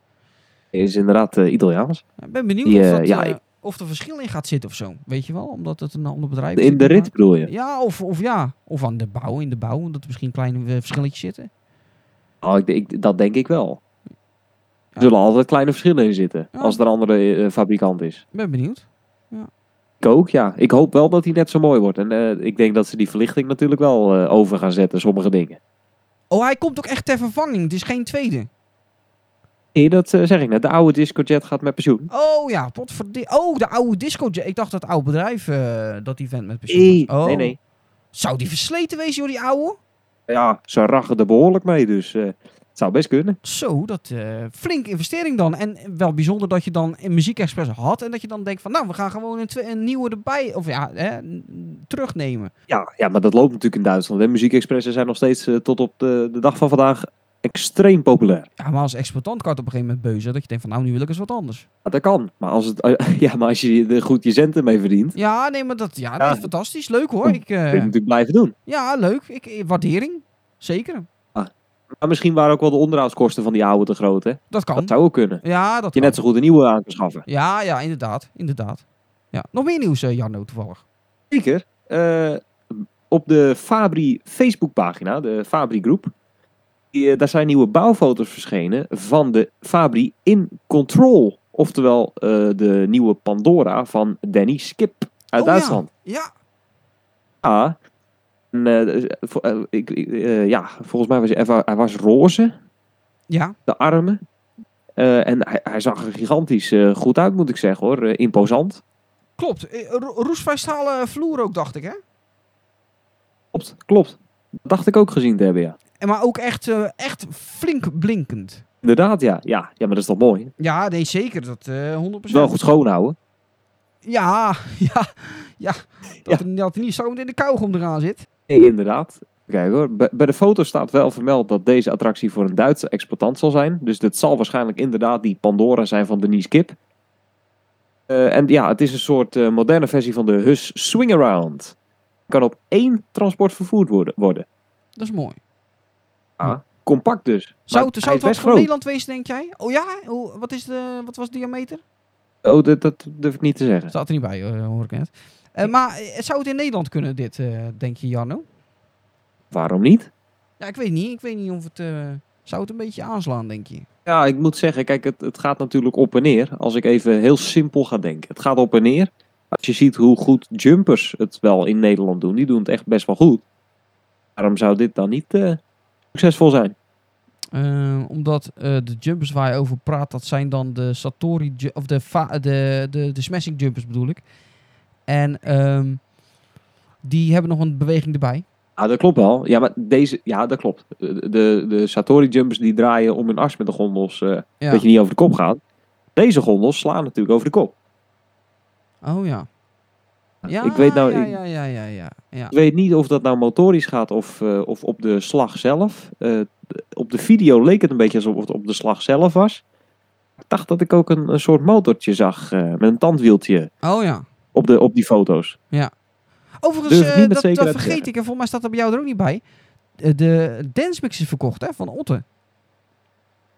Is inderdaad eh, Italiaans. Ik ben benieuwd Die, of, eh, dat, ja, eh, of er verschil in gaat zitten of zo. Weet je wel? Omdat het een ander bedrijf is. In de maar. rit bedoel je? Ja, of, of ja. Of aan de bouw, in de bouw. Dat er misschien kleine verschilletjes zitten. Oh, ik, ik, dat denk ik wel. Ja. Er zullen altijd kleine verschillen in zitten. Ja. Als er een andere fabrikant is. Ik ben benieuwd. Ik ook, ja. Ik hoop wel dat hij net zo mooi wordt. En ik denk dat ze die verlichting natuurlijk wel over gaan zetten, sommige dingen. Oh, hij komt ook echt ter vervanging. Het is geen tweede. Nee, dat eh, zeg ik net. De oude Discojet gaat met pensioen. Oh ja, potverdie- Oh, de oude disco. Ik dacht dat oude bedrijf, eh, dat die vent met pensioen Nee. Oh. nee, nee. Zou die versleten wezen, joh, die oude? Ja, ze rachen er behoorlijk mee, dus eh, het zou best kunnen. Zo, dat flink investering dan. En wel bijzonder dat je dan een muziekexpress had en dat je dan denkt van, nou, we gaan gewoon een, een nieuwe erbij, of ja, hè, terugnemen. Ja, ja, maar dat loopt natuurlijk in Duitsland. hè. Muziekexpressen zijn nog steeds tot op de, de dag van vandaag extreem populair. Ja, maar als exploitant kan het op een gegeven moment beuzen, dat je denkt van, nou, nu wil ik eens wat anders. Ja, dat kan. Maar als, het, ja, maar als je er goed je centen mee verdient, Ja, nee, maar dat, ja, dat is fantastisch. Leuk hoor. Ik, het natuurlijk blijven doen. ja, leuk. Ik, eh, waardering. Zeker. Maar misschien waren ook wel de onderhoudskosten van die oude te groot, hè? Dat kan. Dat zou ook kunnen. Ja, dat Dat je kan. net zo goed een nieuwe aan kan schaffen. Ja, ja, inderdaad. Inderdaad. Ja. Nog meer nieuws, eh, Jarno, toevallig. Zeker. Eh, op de Fabri Facebookpagina, de Fabri Groep, die, eh, daar zijn nieuwe bouwfoto's verschenen van de Fabri in Control. Oftewel eh, de nieuwe Pandora van Danny Skip uit Oh. Duitsland. Ja. Ja. En, eh, vo- ik, ik- eh, ja, volgens mij was hij, hij was roze, Ja. de armen. En hij, hij zag er gigantisch goed uit, moet ik zeggen hoor. Imposant. Klopt. Eh, ro- Roesvrij stalen vloer ook, dacht ik, hè? Klopt, klopt. Dat dacht ik ook gezien te hebben, ja. En maar ook echt, eh, echt flink blinkend. Inderdaad, ja. Ja, ja maar dat is toch mooi. Ja, nee, zeker. Dat eh 100%. Wel goed schoonhouden. Ja, ja, ja. Dat, dat er niet zo in de kauwgom eraan zit. Nee, inderdaad. Kijk hoor, bij de foto staat wel vermeld dat deze attractie voor een Duitse exploitant zal zijn. Dus dit zal waarschijnlijk inderdaad die Pandora zijn van Denise Kip. Eh, en ja, het is een soort moderne versie van de Hus Swing Around. Kan op één transport vervoerd worden. worden. Dat is mooi. Ja, compact dus. Zou het, zou het wat best voor groot. Nederland wezen, denk jij? Oh ja? Hoe, wat, is de, wat was de diameter? Oh, dat, dat durf ik niet te zeggen. Staat er niet bij, eh, hoor ik net. Eh, maar eh, zou het in Nederland kunnen, dit, eh, denk je, Jarno? Waarom niet? Ja, ik weet niet. Ik weet niet of het... eh, zou het een beetje aanslaan, denk je? Ja, ik moet zeggen, kijk, het, het gaat natuurlijk op en neer. Als ik even heel simpel ga denken. Het gaat op en neer. Als je ziet hoe goed jumpers het wel in Nederland doen, die doen het echt best wel goed. Waarom zou dit dan niet eh, succesvol zijn? Eh, omdat eh, de jumpers waar je over praat, dat zijn dan de Satori, of de, de, de, de smashing jumpers bedoel ik. En ehm, die hebben nog een beweging erbij. Ja, dat klopt wel. Ja, maar deze, ja, dat klopt. De, de Satori jumpers die draaien om hun as met de gondels, Ja. dat je niet over de kop gaat. Deze gondels slaan natuurlijk over de kop. Oh ja. Ja, ik weet nou, ja, ik, ja, ja, ja, ja, ja. ik weet niet of dat nou motorisch gaat of, eh, of op de slag zelf. Eh, op de video leek het een beetje alsof het op de slag zelf was. Ik dacht dat ik ook een, een soort motortje zag eh, met een tandwieltje Oh ja. op, de, op die foto's. Overigens, niet met dat, dat vergeet ik en volgens mij staat er bij jou er ook niet bij. De dance mix is verkocht, hè, van Otte.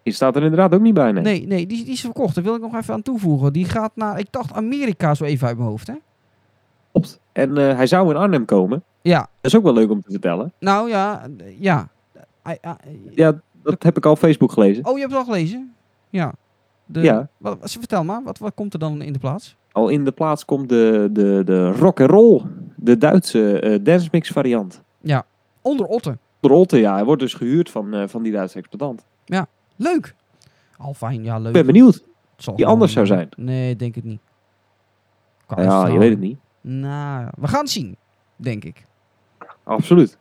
Die staat er inderdaad ook niet bij. Nee. Nee, nee, die, die is verkocht. Daar wil ik nog even aan toevoegen. Die gaat naar, ik dacht Amerika zo even uit mijn hoofd, hè? Klopt. En eh, hij zou in Arnhem komen. Ja, Dat is ook wel leuk om te vertellen. nou ja, ja. Ja, dat heb ik al op Facebook gelezen. Oh, je hebt het al gelezen? Ja. De, Ja. Wat, wat- vertel maar, wat, wat komt er dan in de plaats? Al in de plaats komt de, de, de rock and roll, de Duitse eh dance mix variant. Onder Otte. De Rolte, ja, hij wordt dus gehuurd van, eh, van die Duitse exploitant. Leuk. Al fijn, ja, leuk. Ik ben benieuwd. Zal die anders zou zijn. Nee, denk het niet. Ja, je weet het niet. Nou, we gaan het zien, denk ik. Absoluut.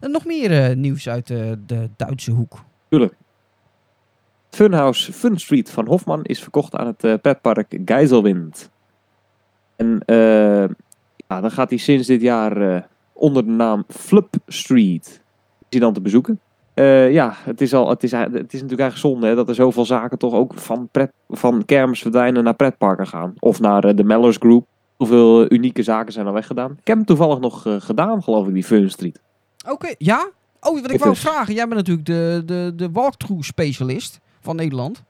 En nog meer eh, nieuws uit eh, de Duitse hoek. Funhouse Fun Street van Hofman is verkocht aan het eh, petpark Geiselwind. En ja, dan gaat hij sinds dit jaar onder de naam Flip Street is hij dan te bezoeken. Ja, het is, al, het, is, het is natuurlijk eigenlijk zonde hè, dat er zoveel zaken toch ook van, pret, van kermis verdwijnen naar pretparken gaan. Of naar de Mellors Group. Hoeveel eh, unieke zaken zijn al weggedaan. Ik heb hem toevallig nog eh, gedaan, geloof ik, die Fun Street. Oké, ja? Oh, wat ik Ik wou dus. vragen. Jij bent natuurlijk de, de, de walkthrough specialist van Nederland.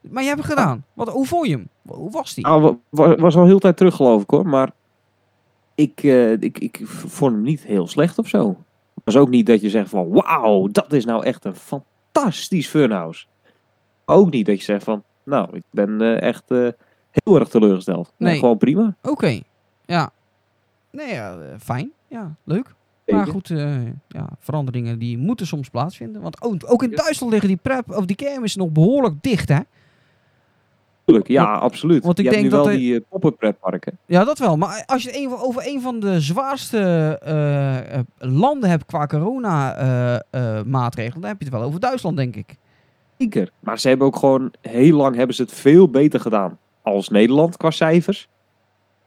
Maar jij hebt het gedaan. Wat, hoe vond je hem? Hoe was die? Wa- was al heel tijd terug geloof ik hoor, maar ik, eh, ik, ik vond hem niet heel slecht of zo. Het was ook niet dat je zegt van wauw, dat is nou echt een fantastisch funhouse. Ook niet dat je zegt van nou, ik ben echt heel erg teleurgesteld. Nee. Gewoon prima. Oké, ja. Nee, ja, eh, fijn. Ja, leuk. Maar goed, eh, ja, veranderingen die moeten soms plaatsvinden. Want ook, ook in Duitsland liggen die prep of die kermissen nog behoorlijk dicht, hè? Tuurlijk, ja, absoluut. want ik je hebt denk nu dat wel er- die uh, pop-up pretparken. Ja, dat wel. Maar als je het over een van de zwaarste landen hebt qua corona-maatregelen, dan heb je het wel over Duitsland, denk ik. Zeker. Maar ze hebben ook gewoon, heel lang hebben ze het veel beter gedaan als Nederland qua cijfers.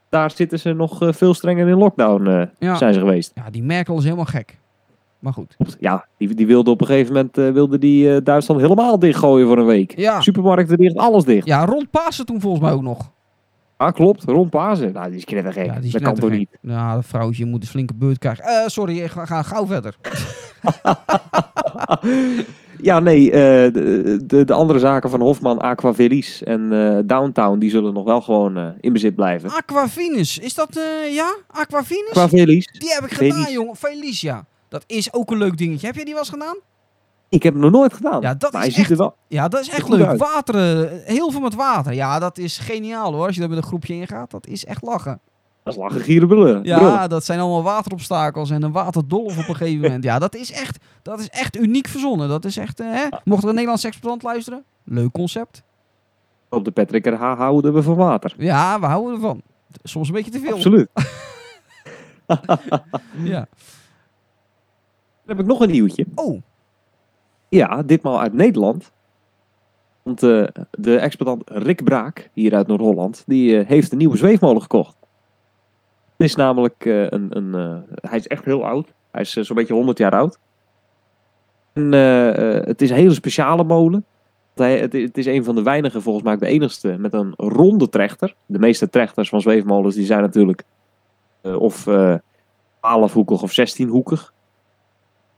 Daar zitten ze nog eh, veel strenger in lockdown eh, Ja. zijn ze geweest. Ja, die Merkel is helemaal gek. Maar goed. Ja, die, die wilde op een gegeven moment eh, wilde die, Duitsland helemaal dichtgooien voor een week. Ja. Supermarkten dicht, alles dicht. Ja, rond Pasen toen volgens mij ook nog. Ja, klopt. Rond Pasen. Nou, die is knettergek. Ja, die is dat kan toch niet? Ja, dat vrouwtje moet een flinke beurt krijgen. Sorry, ik ga, ga gauw verder. Ja, nee. eh, de, de, de andere zaken van Hofman, Aquavelis en eh, Downtown, die zullen nog wel gewoon eh, in bezit blijven. Aquavinus, is dat, ja? Aquavinus? Die heb ik gedaan, jongen. Felicia. Dat is ook een leuk dingetje. Heb jij die wel eens gedaan? Ik heb hem nog nooit gedaan. Ja, dat maar is hij ziet echt- er wel... Ja, dat is echt leuk. uit. Water, heel veel met water. Ja, dat is geniaal hoor. Als je daar met een groepje in gaat, dat is echt lachen. Dat is lachen, gieren, brullen. Ja, brullen. dat zijn allemaal waterobstakels en een waterdolf op een gegeven moment. Ja, dat is echt, dat is echt uniek verzonnen. Dat is echt, eh, hè? Mocht er een Nederlands exploitant luisteren, leuk concept. Op de Patrick RH houden we van water. Ja, we houden ervan. Soms een beetje te veel. Absoluut. Ja. Dan heb ik nog een nieuwtje. Oh, Ja, ditmaal uit Nederland. Want eh, de exploitant Rick Braak, hier uit Noord-Holland, die eh, heeft een nieuwe zweefmolen gekocht. Is namelijk eh, een, een eh, hij is echt heel oud. Hij is eh, zo'n beetje 100 jaar oud. En het is een hele speciale molen. Hij, het, het is een van de weinige, volgens mij de enigste, met een ronde trechter. De meeste trechters van zweefmolens die zijn natuurlijk of eh 12-hoekig of 16-hoekig.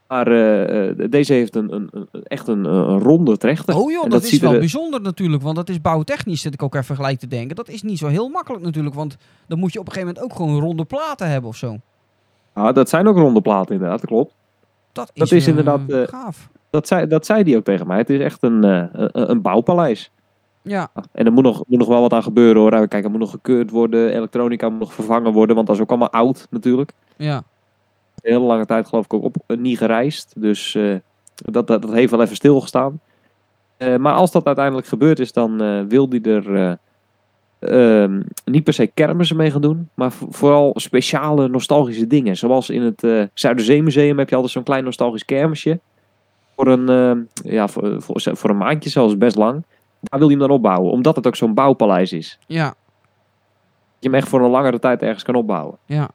Maar eh, eh, deze heeft een, een, een- echt een, een ronde trechter. oh joh, En dat, is wel er- bijzonder natuurlijk. Want dat is bouwtechnisch, zit ik ook even gelijk te denken. Dat is niet zo heel makkelijk natuurlijk. Want dan moet je op een gegeven moment ook gewoon ronde platen hebben of zo. Ja, dat zijn ook ronde platen inderdaad, dat klopt. Dat is, Dat is inderdaad, eh, gaaf. Dat zei, dat zei hij ook tegen mij. Het is echt een, eh, een, een bouwpaleis. Ja, En er moet nog, moet nog wel wat aan gebeuren hoor. Kijk, er moet nog gekeurd worden. Elektronica moet nog vervangen worden. Want dat is ook allemaal oud natuurlijk. ja. Een hele lange tijd geloof ik ook op eh, niet gereisd. Dus eh, dat, dat, dat heeft wel even stilgestaan. Eh, maar als dat uiteindelijk gebeurd is, dan wil hij er eh, ehm, niet per se kermissen mee gaan doen. Maar vo- vooral speciale nostalgische dingen. Zoals in het eh Zuiderzeemuseum heb je altijd zo'n klein nostalgisch kermisje. Voor een, ja, voor, voor, voor een maandje zelfs best lang. Daar wil hij hem dan opbouwen. Omdat het ook zo'n bouwpaleis is. Ja, Dat je hem echt voor een langere tijd ergens kan opbouwen. ja.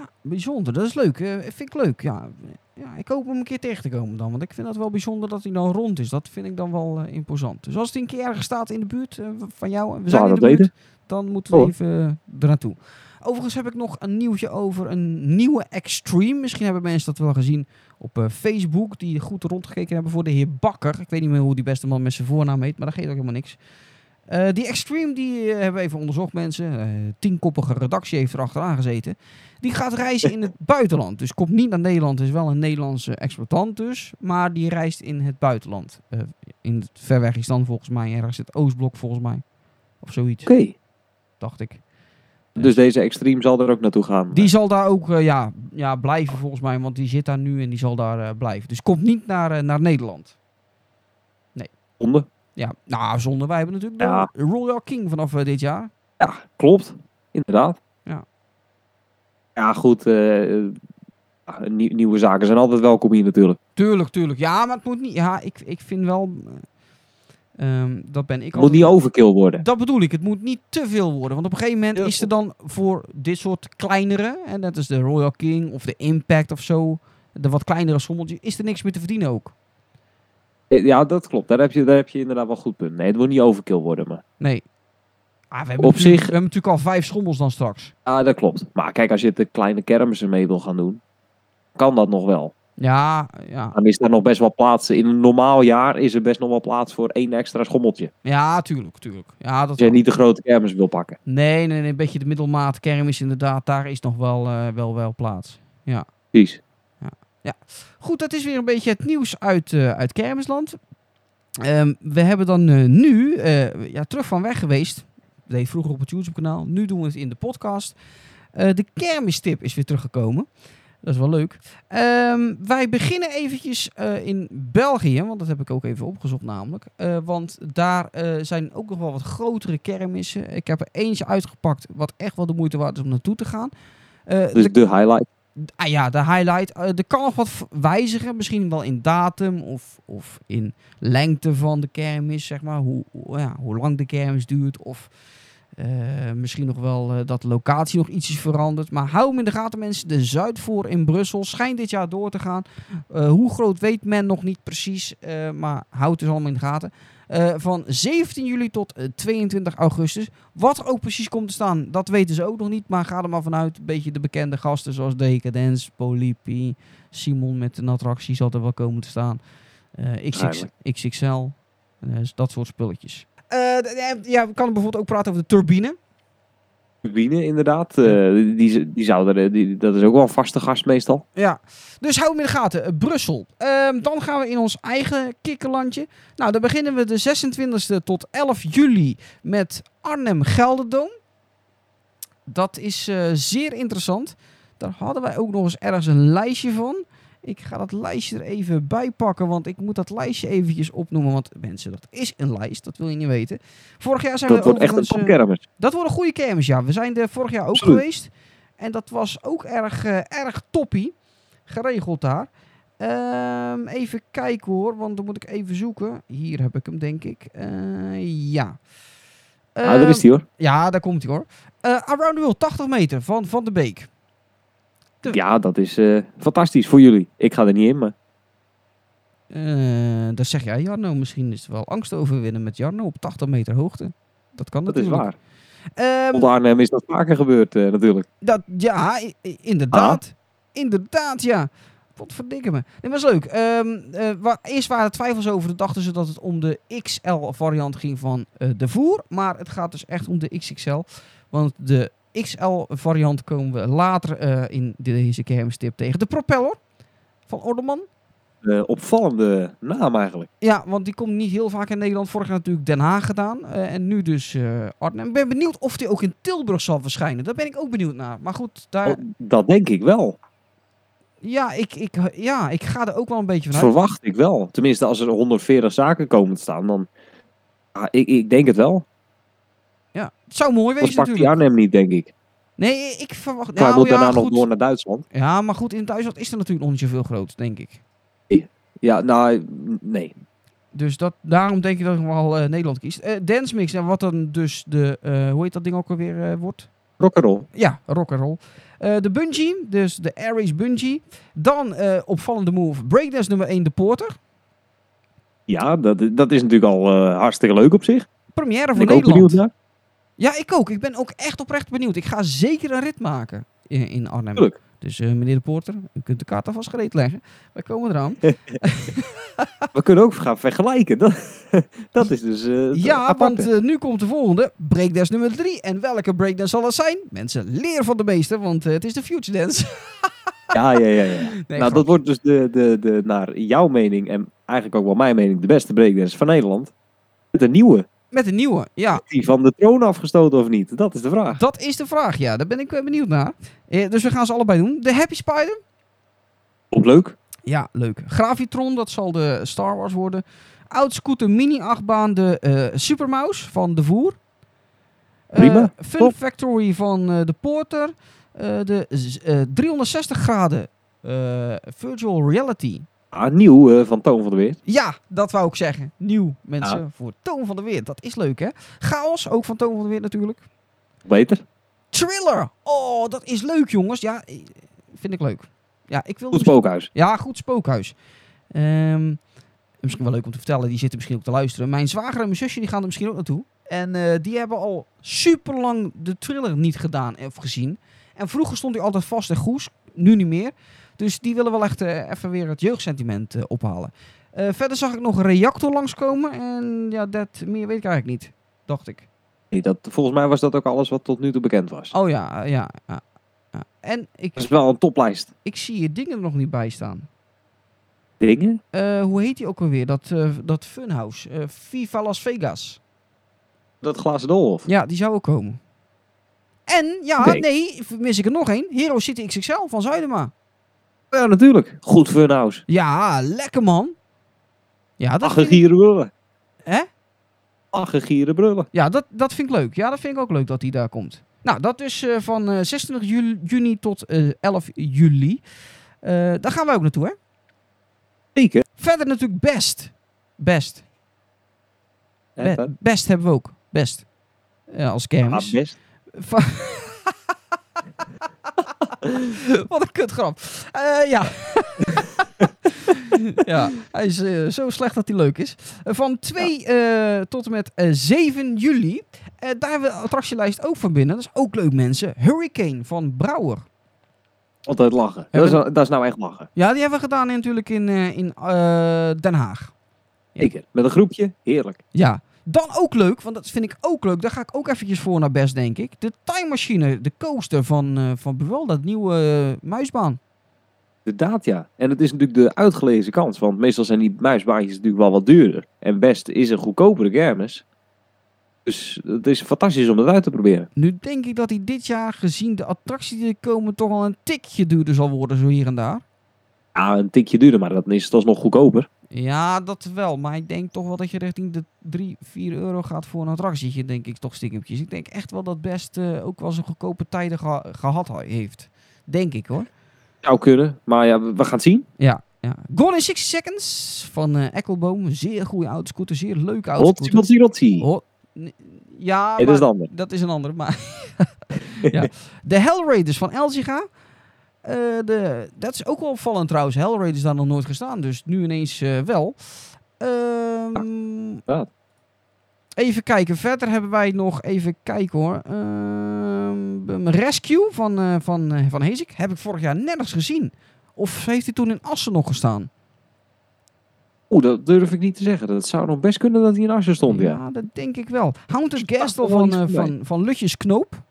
Ja, bijzonder. Dat is leuk. eh, vind ik leuk. Ja. ja, ik hoop hem een keer tegen te komen dan. Want ik vind het wel bijzonder dat hij dan rond is. Dat vind ik dan wel eh, imposant. Dus als hij een keer ergens staat in de buurt eh, van jou, en we zijn Nou, in de dat buurt, dan moeten we Oh. even eh, er naartoe. Overigens heb ik nog een nieuwtje over een nieuwe Extreme. Misschien hebben mensen dat wel gezien op Facebook. Die goed rondgekeken hebben voor de heer Bakker. Ik weet niet meer hoe die beste man met zijn voornaam heet. Maar dat geeft ook helemaal niks. Eh, die Extreme die eh, hebben we even onderzocht mensen. Eh tienkoppige redactie heeft er achteraan gezeten. Die gaat reizen in het buitenland. Dus komt niet naar Nederland. Is wel een Nederlandse exploitant dus. Maar die reist in het buitenland. In het ver weg is dan volgens mij. Ergens het Oostblok volgens mij. Of zoiets, Oké. dacht ik. Dus deze extreem zal er ook naartoe gaan. Die zal daar ook ja, ja, blijven volgens mij, want die zit daar nu en die zal daar blijven. Dus komt niet naar, naar Nederland. Zonde. Ja, nou zonder. Wij hebben natuurlijk Ja. de Royal King vanaf eh, dit jaar. Ja, klopt. Inderdaad. Ja. Ja, goed. eh, eh, nieuwe zaken zijn altijd welkom hier natuurlijk. Tuurlijk, tuurlijk. Ja, maar het moet niet. Ja, ik, ik vind wel. eh, ehm, dat ben ik Het moet altijd- niet overkill worden. Dat bedoel ik. Het moet niet te veel worden. Want op een gegeven moment is er dan voor dit soort kleinere, en dat is de Royal King of de Impact of zo, de wat kleinere sommeltjes, is er niks meer te verdienen ook. Eh, Ja, dat klopt. Daar heb je, daar heb je inderdaad wel goed punt. Nee, het moet niet overkill worden. Maar... Nee. Ah, we, hebben Op natuurlijk- zich- we hebben natuurlijk al vijf schommels dan straks. Ja, dat klopt. Maar kijk, als je de kleine kermissen mee wil gaan doen, kan dat nog wel. Ja, ja. Dan is daar nog best wel plaats. In een normaal jaar is er best nog wel plaats voor één extra schommeltje. Ja, tuurlijk, tuurlijk. Ja, dat Als je wel. niet de grote kermis wil pakken. Nee, nee, nee, een beetje de middelmaat kermis inderdaad. Daar is nog wel, eh, wel, wel plaats. Precies. Goed, dat is weer een beetje het nieuws uit, eh, uit kermisland. Ehm, we hebben dan eh, nu, eh, ja, terug van weg geweest. We deden vroeger op het YouTube kanaal. Nu doen we het in de podcast. De kermistip is weer teruggekomen. Dat is wel leuk. Ehm, wij beginnen eventjes in België, want dat heb ik ook even opgezocht namelijk. Want daar zijn ook nog wel wat grotere kermissen. Ik heb er eentje uitgepakt wat echt wel de moeite waard is om naartoe te gaan. Dus de, de highlight. Ah ja, de highlight. eh, er kan nog wat wijzigen, misschien wel in datum of, of in lengte van de kermis, zeg maar. Hoe, ja, hoe lang de kermis duurt of... eh, misschien nog wel eh, dat de locatie nog iets is veranderd. Maar hou hem in de gaten, mensen. De Zuidvoor in Brussel schijnt dit jaar door te gaan. Hoe groot weet men nog niet precies. maar houd het dus allemaal in de gaten. Eh, van 17 juli tot eh, 22 augustus. Wat er ook precies komt te staan, dat weten ze ook nog niet. Maar ga er maar vanuit. Een beetje de bekende gasten zoals Decadence, Polypi, Simon met een attractie zal er wel komen te staan. Eh, XX. XXL, eh, dat soort spulletjes. Eh, ja, we kunnen bijvoorbeeld ook praten over de turbine. Turbine, inderdaad. eh, die, die zou er, die, dat is ook wel een vaste gast meestal. Ja, dus hou hem in de gaten. Eh, Brussel. Ehm, dan gaan we in ons eigen kikkerlandje. Nou, dan beginnen we de 26e tot 11 juli met Arnhem-Gelderdoom. Dat is eh, zeer interessant. Daar hadden wij ook nog eens ergens een lijstje van. Ik ga dat lijstje er even bij pakken, want ik moet dat lijstje eventjes opnoemen. Want mensen, dat is een lijst, dat wil je niet weten. Vorig jaar zijn Dat we wordt echt een eh, topkermis. dat wordt een goede kermis, ja. We zijn er vorig jaar ook Absoluut. geweest. En dat was ook erg, eh, erg toppie. Geregeld daar. Ehm, even kijken hoor, want dan moet ik even zoeken. Hier heb ik hem, denk ik. Eh, ja. Ah, daar is Ehm, die hoor. Ja, daar komt hij hoor. Around the World, 80 meter van Van de Beek. Ja, dat is eh, fantastisch voor jullie. Ik ga er niet in, maar Eh dat zeg jij, Jarno. Misschien is het wel angst overwinnen met Jarno op 80 meter hoogte. Dat kan dat is natuurlijk. waar. Ehm, Rond Arnhem is dat vaker gebeurd eh, natuurlijk. Dat, ja, i- i- inderdaad. Inderdaad, ja. Wat verdikke me. Dit was leuk. Ehm, eh, wa- eerst waren er twijfels over. Toen dachten ze dat het om de XL-variant ging van de voer. Maar het gaat dus echt om de XXL. Want de XL-variant komen we later eh, in deze kermistip tegen. De propeller van Ordeman. Eh, opvallende naam eigenlijk. Ja, want die komt niet heel vaak in Nederland. Vorig jaar natuurlijk Den Haag gedaan. eh, en nu dus eh Arnhem. Ik ben benieuwd of die ook in Tilburg zal verschijnen. Daar ben ik ook benieuwd naar. Maar goed, daar... Oh, dat denk ik wel. Ja, ik, ik, ja, ik ga er ook wel een beetje Dat vanuit. verwacht ik wel. Tenminste, als er 140 zaken komen te staan, dan... Ah, ik, ik denk het wel. Het zou mooi wezen pakt natuurlijk. Arnhem niet, denk ik. Nee, ik verwacht... Hij moet ja, daarna nog door naar Duitsland. Ja, maar goed, in Duitsland is er natuurlijk nog niet zoveel groot, denk ik. Ja, nou, nee. Dus dat, daarom denk ik dat ik wel eh, Nederland kiest. Eh Dance Mix, en wat dan dus de... eh, hoe heet dat ding ook alweer wordt? Rock'n'roll. Ja, rock'n'roll. De bungee, dus de Race bungee. Dan opvallende move, breakdance nummer 1, de Porter. Ja, dat, dat is natuurlijk al hartstikke leuk op zich. Première voor Nederland. Ja, ik ook. Ik ben ook echt oprecht benieuwd. Ik ga zeker een rit maken in, in Arnhem. Tuurlijk. Dus eh, meneer de Porter, u kunt de kaart alvast gereed leggen. Wij komen eraan. We kunnen ook gaan vergelijken. Dat, dat is dus eh, Ja, aparte. want eh, nu komt de volgende. Breakdance nummer 3. En welke breakdance zal dat zijn? Mensen, leer van de meester, want het is de Future Dance. Ja, ja, ja. ja. Nee, nou, dat wordt dus de, de, de, naar jouw mening en eigenlijk ook wel mijn mening, de beste breakdance van Nederland. Met een nieuwe. Met een nieuwe, ja. Die van de troon afgestoten of niet? Dat is de vraag. Dat is de vraag, ja. Daar ben ik benieuwd naar. Eh, dus we gaan ze allebei doen. De Happy Spider. Op leuk. Ja, leuk. Gravitron, dat zal de Star Wars worden. Oudscooter mini-achtbaan, de eh Supermouse van de Voer. Eh, Prima, Fun top. Factory van eh, de Porter. De z- eh, 360 graden virtual reality. Ah, nieuw eh, van Toon van de Weer. Ja, dat wou ik zeggen. Nieuw, mensen, Ja. voor Toon van de Weer. Dat is leuk, hè? Chaos, ook van Toon van de Weer natuurlijk. Beter. Thriller. Oh, dat is leuk, jongens. Ja, eh, vind ik leuk. Ja, ik wil Goed spookhuis. Ja, goed spookhuis. Ehm, misschien wel leuk om te vertellen, die zitten misschien ook te luisteren. Mijn zwager en mijn zusje die gaan er misschien ook naartoe. En eh, die hebben al super lang de thriller niet gedaan of gezien. En vroeger stond hij altijd vast en goes, nu niet meer. Dus die willen wel echt eh, even weer het jeugdsentiment eh, ophalen. Eh, verder zag ik nog een reactor langskomen. En ja, dat meer weet ik eigenlijk niet, dacht ik. Nee, dat, volgens mij was dat ook alles wat tot nu toe bekend was. Oh ja, ja, ja. ja. En ik, Dat is wel een toplijst. ik zie hier dingen er nog niet bij staan. Dingen. Hoe heet die ook alweer? Dat, dat Funhouse. Eh, Viva Las Vegas. Dat glazen doolhof. Ja, die zou ook komen. En, ja, nee, mis ik er nog één. Hero City XXL van Zuidema. Ja, natuurlijk. Goed funhouse. Ja, lekker man. Ja, dat gieren, brullen. hè? Lachen, gieren, brullen. Ja, dat, dat vind ik leuk. Ja, dat vind ik ook leuk dat hij daar komt. Nou, dat dus eh, van eh 26 juli, juni tot eh 11 juli. Daar gaan wij ook naartoe, hè? Zeker. Verder natuurlijk best. Best. Be- best hebben we ook. Best. Ja, als kermis. Ah, best. Va- Wat een kutgrap. Eh ja. ja, hij is eh, zo slecht dat hij leuk is. Van 2 eh, tot en met eh, 7 juli. eh, daar hebben we de attractielijst ook van binnen. Dat is ook leuk, mensen. Hurricane van Brouwer. Altijd lachen. Dat, is, wel- dat is nou echt lachen. Ja, die hebben we gedaan natuurlijk in, eh, in eh, Den Haag. Ja. Zeker. Met een groepje. Heerlijk. Ja. Dan ook leuk, want dat vind ik ook leuk. Daar ga ik ook eventjes voor naar best, denk ik. De Time Machine, de coaster van, eh van Bewel, dat nieuwe eh, muisbaan. Inderdaad, ja. En het is natuurlijk de uitgelezen kans. Want meestal zijn die muisbaantjes natuurlijk wel wat duurder. En best is een goedkopere kermis. Dus het is fantastisch om dat uit te proberen. Nu denk ik dat hij dit jaar, gezien de attracties die er komen, toch wel een tikje duurder zal worden, zo hier en daar. Ja, een tikje duurder, maar dan is het alsnog goedkoper. Ja, dat wel. Maar ik denk toch wel dat je richting de 3, 4 euro gaat voor een attractietje, denk ik toch stiekempjes. Ik denk echt wel dat best eh, ook wel zijn goedkope tijden geha- gehad ha- heeft. Denk ik hoor. Zou kunnen, maar ja, we gaan het zien. Ja. ja. Gone in 60 Seconds van eh Eckelboom. Zeer goede autoscooter, zeer leuke autoscooter. n- ja, Nee, dat is de ander. Dat is een andere, maar... ja. De Hellraiders van Elgiga. Eh, de, dat is ook wel opvallend trouwens. Hellraiders daar nog nooit gestaan, dus nu ineens eh, wel. Ehm, Ja. even kijken, verder hebben wij nog... Even kijken hoor. Ehm, Rescue van, eh van, van Hezik heb ik vorig jaar nergens gezien. Of heeft hij toen in Assen nog gestaan? Oeh, dat durf ik niet te zeggen. Dat zou nog best kunnen dat hij in Assen stond, ja. dat denk ik wel. Haunted Gastel van, van, van Lutjes Knoop.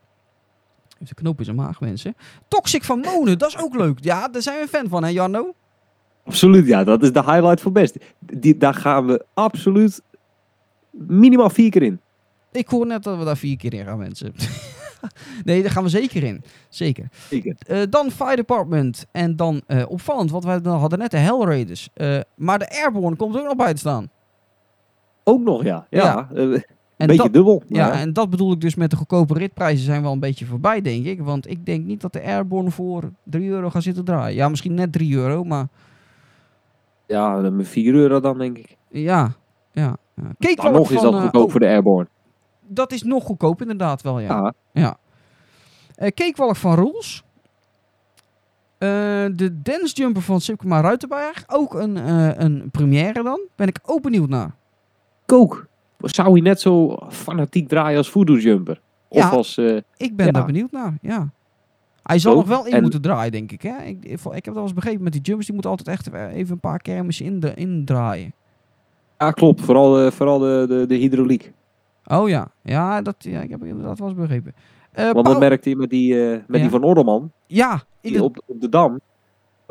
Heeft een knoop in zijn maag, mensen. Toxic van Monen, dat is ook leuk. Ja, daar zijn we een fan van, hè Jarno? Absoluut, ja. Dat is de highlight voor best. Die, daar gaan we absoluut minimaal vier keer in. Ik hoor net dat we daar vier keer in gaan, mensen. nee, daar gaan we zeker in. Zeker. Zeker. Eh, dan Fire Department. En dan eh, opvallend, wat wij dan hadden net de Hellraiders. Eh, maar de Airborne komt ook nog bij te staan. Ook nog, ja. Ja, Ja. Een En beetje dat, dubbel. ja, en dat bedoel ik dus met de goedkope ritprijzen zijn wel een beetje voorbij, denk ik. Want ik denk niet dat de Airborne voor 3 euro gaat zitten draaien. Ja, misschien net 3 euro, maar ja, dan met 4 euro dan, denk ik. ja. ja. ja. Walk nog is dat eh, goedkoop oh, voor de Airborne. Dat is nog goedkoop, inderdaad wel, ja. Ja. Eh Cakewalk van Rules. Eh, de Dance Jumper van Sipkema Ruitenberg. Ook een, een première dan. Ben ik ook benieuwd naar. Kook. Zou hij net zo fanatiek draaien als Voodoo Jumper? Of Ja. als... eh, Ik ben Ja. daar benieuwd naar, ja. Hij zal nog wel in En- moeten draaien, denk ik. Hè? Ik, ik, heb dat wel eens begrepen met die jumpers. Die moeten altijd echt even een paar kermissen in de, indraaien. ja, klopt. Vooral, eh, vooral de, de, de hydrauliek. Oh ja, ja, dat, ja ik heb inderdaad wel eens begrepen. Eh, Want dat merkte je met die, eh, met Ja. die van Ordelman. ja, Die op, op de Dam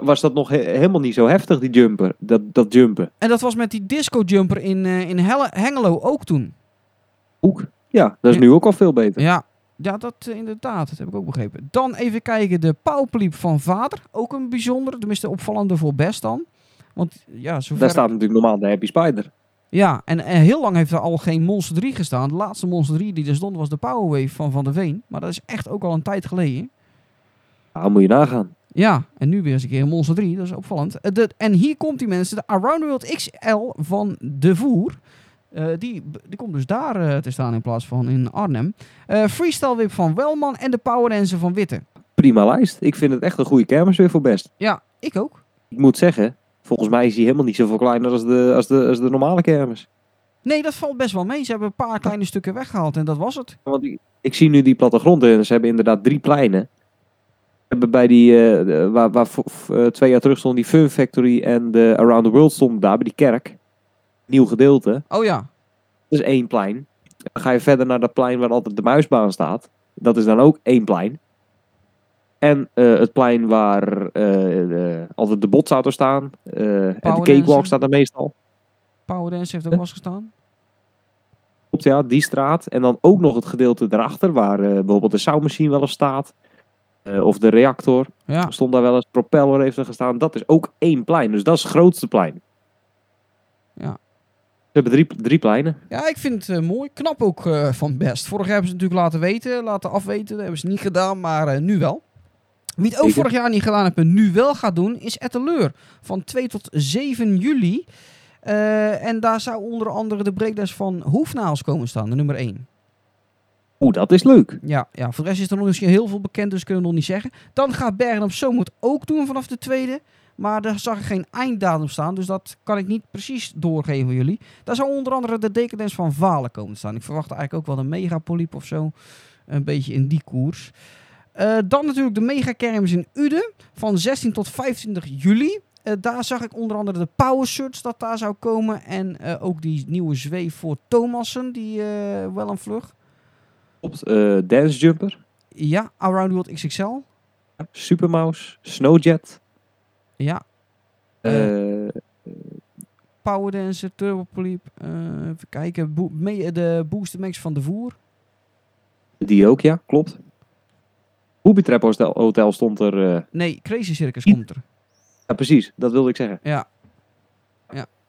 was dat nog he- helemaal niet zo heftig, die jumper. Dat, dat jumpen. en dat was met die disco jumper in, eh, in Helle- Hengelo ook toen. Ook. Ja, dat is nu ook al veel beter. Ja, ja dat eh, inderdaad. Dat heb ik ook begrepen. Dan even kijken. De pauwpliep van vader. Ook een bijzondere. Tenminste opvallende voor best dan. Want ja, zover... Daar staat natuurlijk normaal de Happy Spider. Ja, en, eh, heel lang heeft er al geen Monster 3 gestaan. De laatste Monster 3 die er stond was de Powerwave van Van der Veen. Maar dat is echt ook al een tijd geleden. Ja, moet je nagaan. Ja, en nu weer eens een keer een Monster 3. Dat is opvallend. Eh, de, en hier komt die mensen. De Around the World XL van De Voer. Eh, die, die komt dus daar eh, te staan in plaats van in Arnhem. Freestyle Whip van Welman en de Power Dancer van Witte. Prima lijst. Ik vind het echt een goede kermis weer voor best. Ja, ik ook. Ik moet zeggen, volgens mij is hij helemaal niet zoveel kleiner als de, als de, als de normale kermis. Nee, dat valt best wel mee. Ze hebben een paar kleine stukken weggehaald en dat was het. Want ik, ik zie nu die plattegrond en ze hebben inderdaad drie pleinen. We hebben bij die, eh, waar, waar eh, twee jaar terug stond die Fun Factory en de Around the World stonden daar bij die kerk. Nieuw gedeelte. Oh ja. Dat is één plein. Dan ga je verder naar dat plein waar altijd de muisbaan staat. Dat is dan ook één plein. En eh, het plein waar de- altijd de botsauto's staan. en de cakewalk staat er meestal. Power Dance heeft ook wel eens gestaan. Klopt, ja, die straat. En dan ook nog het gedeelte daarachter waar bijvoorbeeld de soundmachine wel eens staat. Eh, of de reactor. Ja, Stond daar wel eens. Propeller heeft er gestaan. Dat is ook één plein. Dus dat is het grootste plein. Ja. Ze hebben drie, drie pleinen. ja ik vind het eh, mooi. Knap ook eh, van best. Vorig jaar hebben ze het natuurlijk laten weten, laten afweten. Dat hebben ze niet gedaan, maar nu wel. Wie het ook vorig jaar niet gedaan heeft en nu wel gaat doen, is Etteleur. Van 2 tot 7 juli. En daar zou onder andere de breakdance van Hoefnaals komen staan, de nummer 1. Oeh, dat is leuk. Ja, ja, voor de rest is er nog misschien heel veel bekend, dus kunnen we nog niet zeggen. Dan gaat Bergen op Zoom ook doen vanaf de tweede. Maar daar zag ik geen einddatum staan, dus dat kan ik niet precies doorgeven voor jullie. Daar zou onder andere de Decadence van Valen komen te staan. Ik verwacht eigenlijk ook wel een megapoliep of zo. Een beetje in die koers. Eh, dan natuurlijk de megakermis in Uden van 16 tot 25 juli. Eh, daar zag ik onder andere de Power Surge dat daar zou komen. En eh, ook die nieuwe zweef voor Thomassen, die wel een vlug. Klopt. eh, Dance Jumper. Ja, Around the World XXL. Supermouse. Snowjet. Ja, eh, Power Dancer, Turbo eh, even kijken, Bo- de Booster Max van de Voer. die ook, ja. Klopt. Booby Trap Hotel, Hotel stond er. Nee, Crazy Circus komt er. ja, precies. Dat wilde ik zeggen. Ja.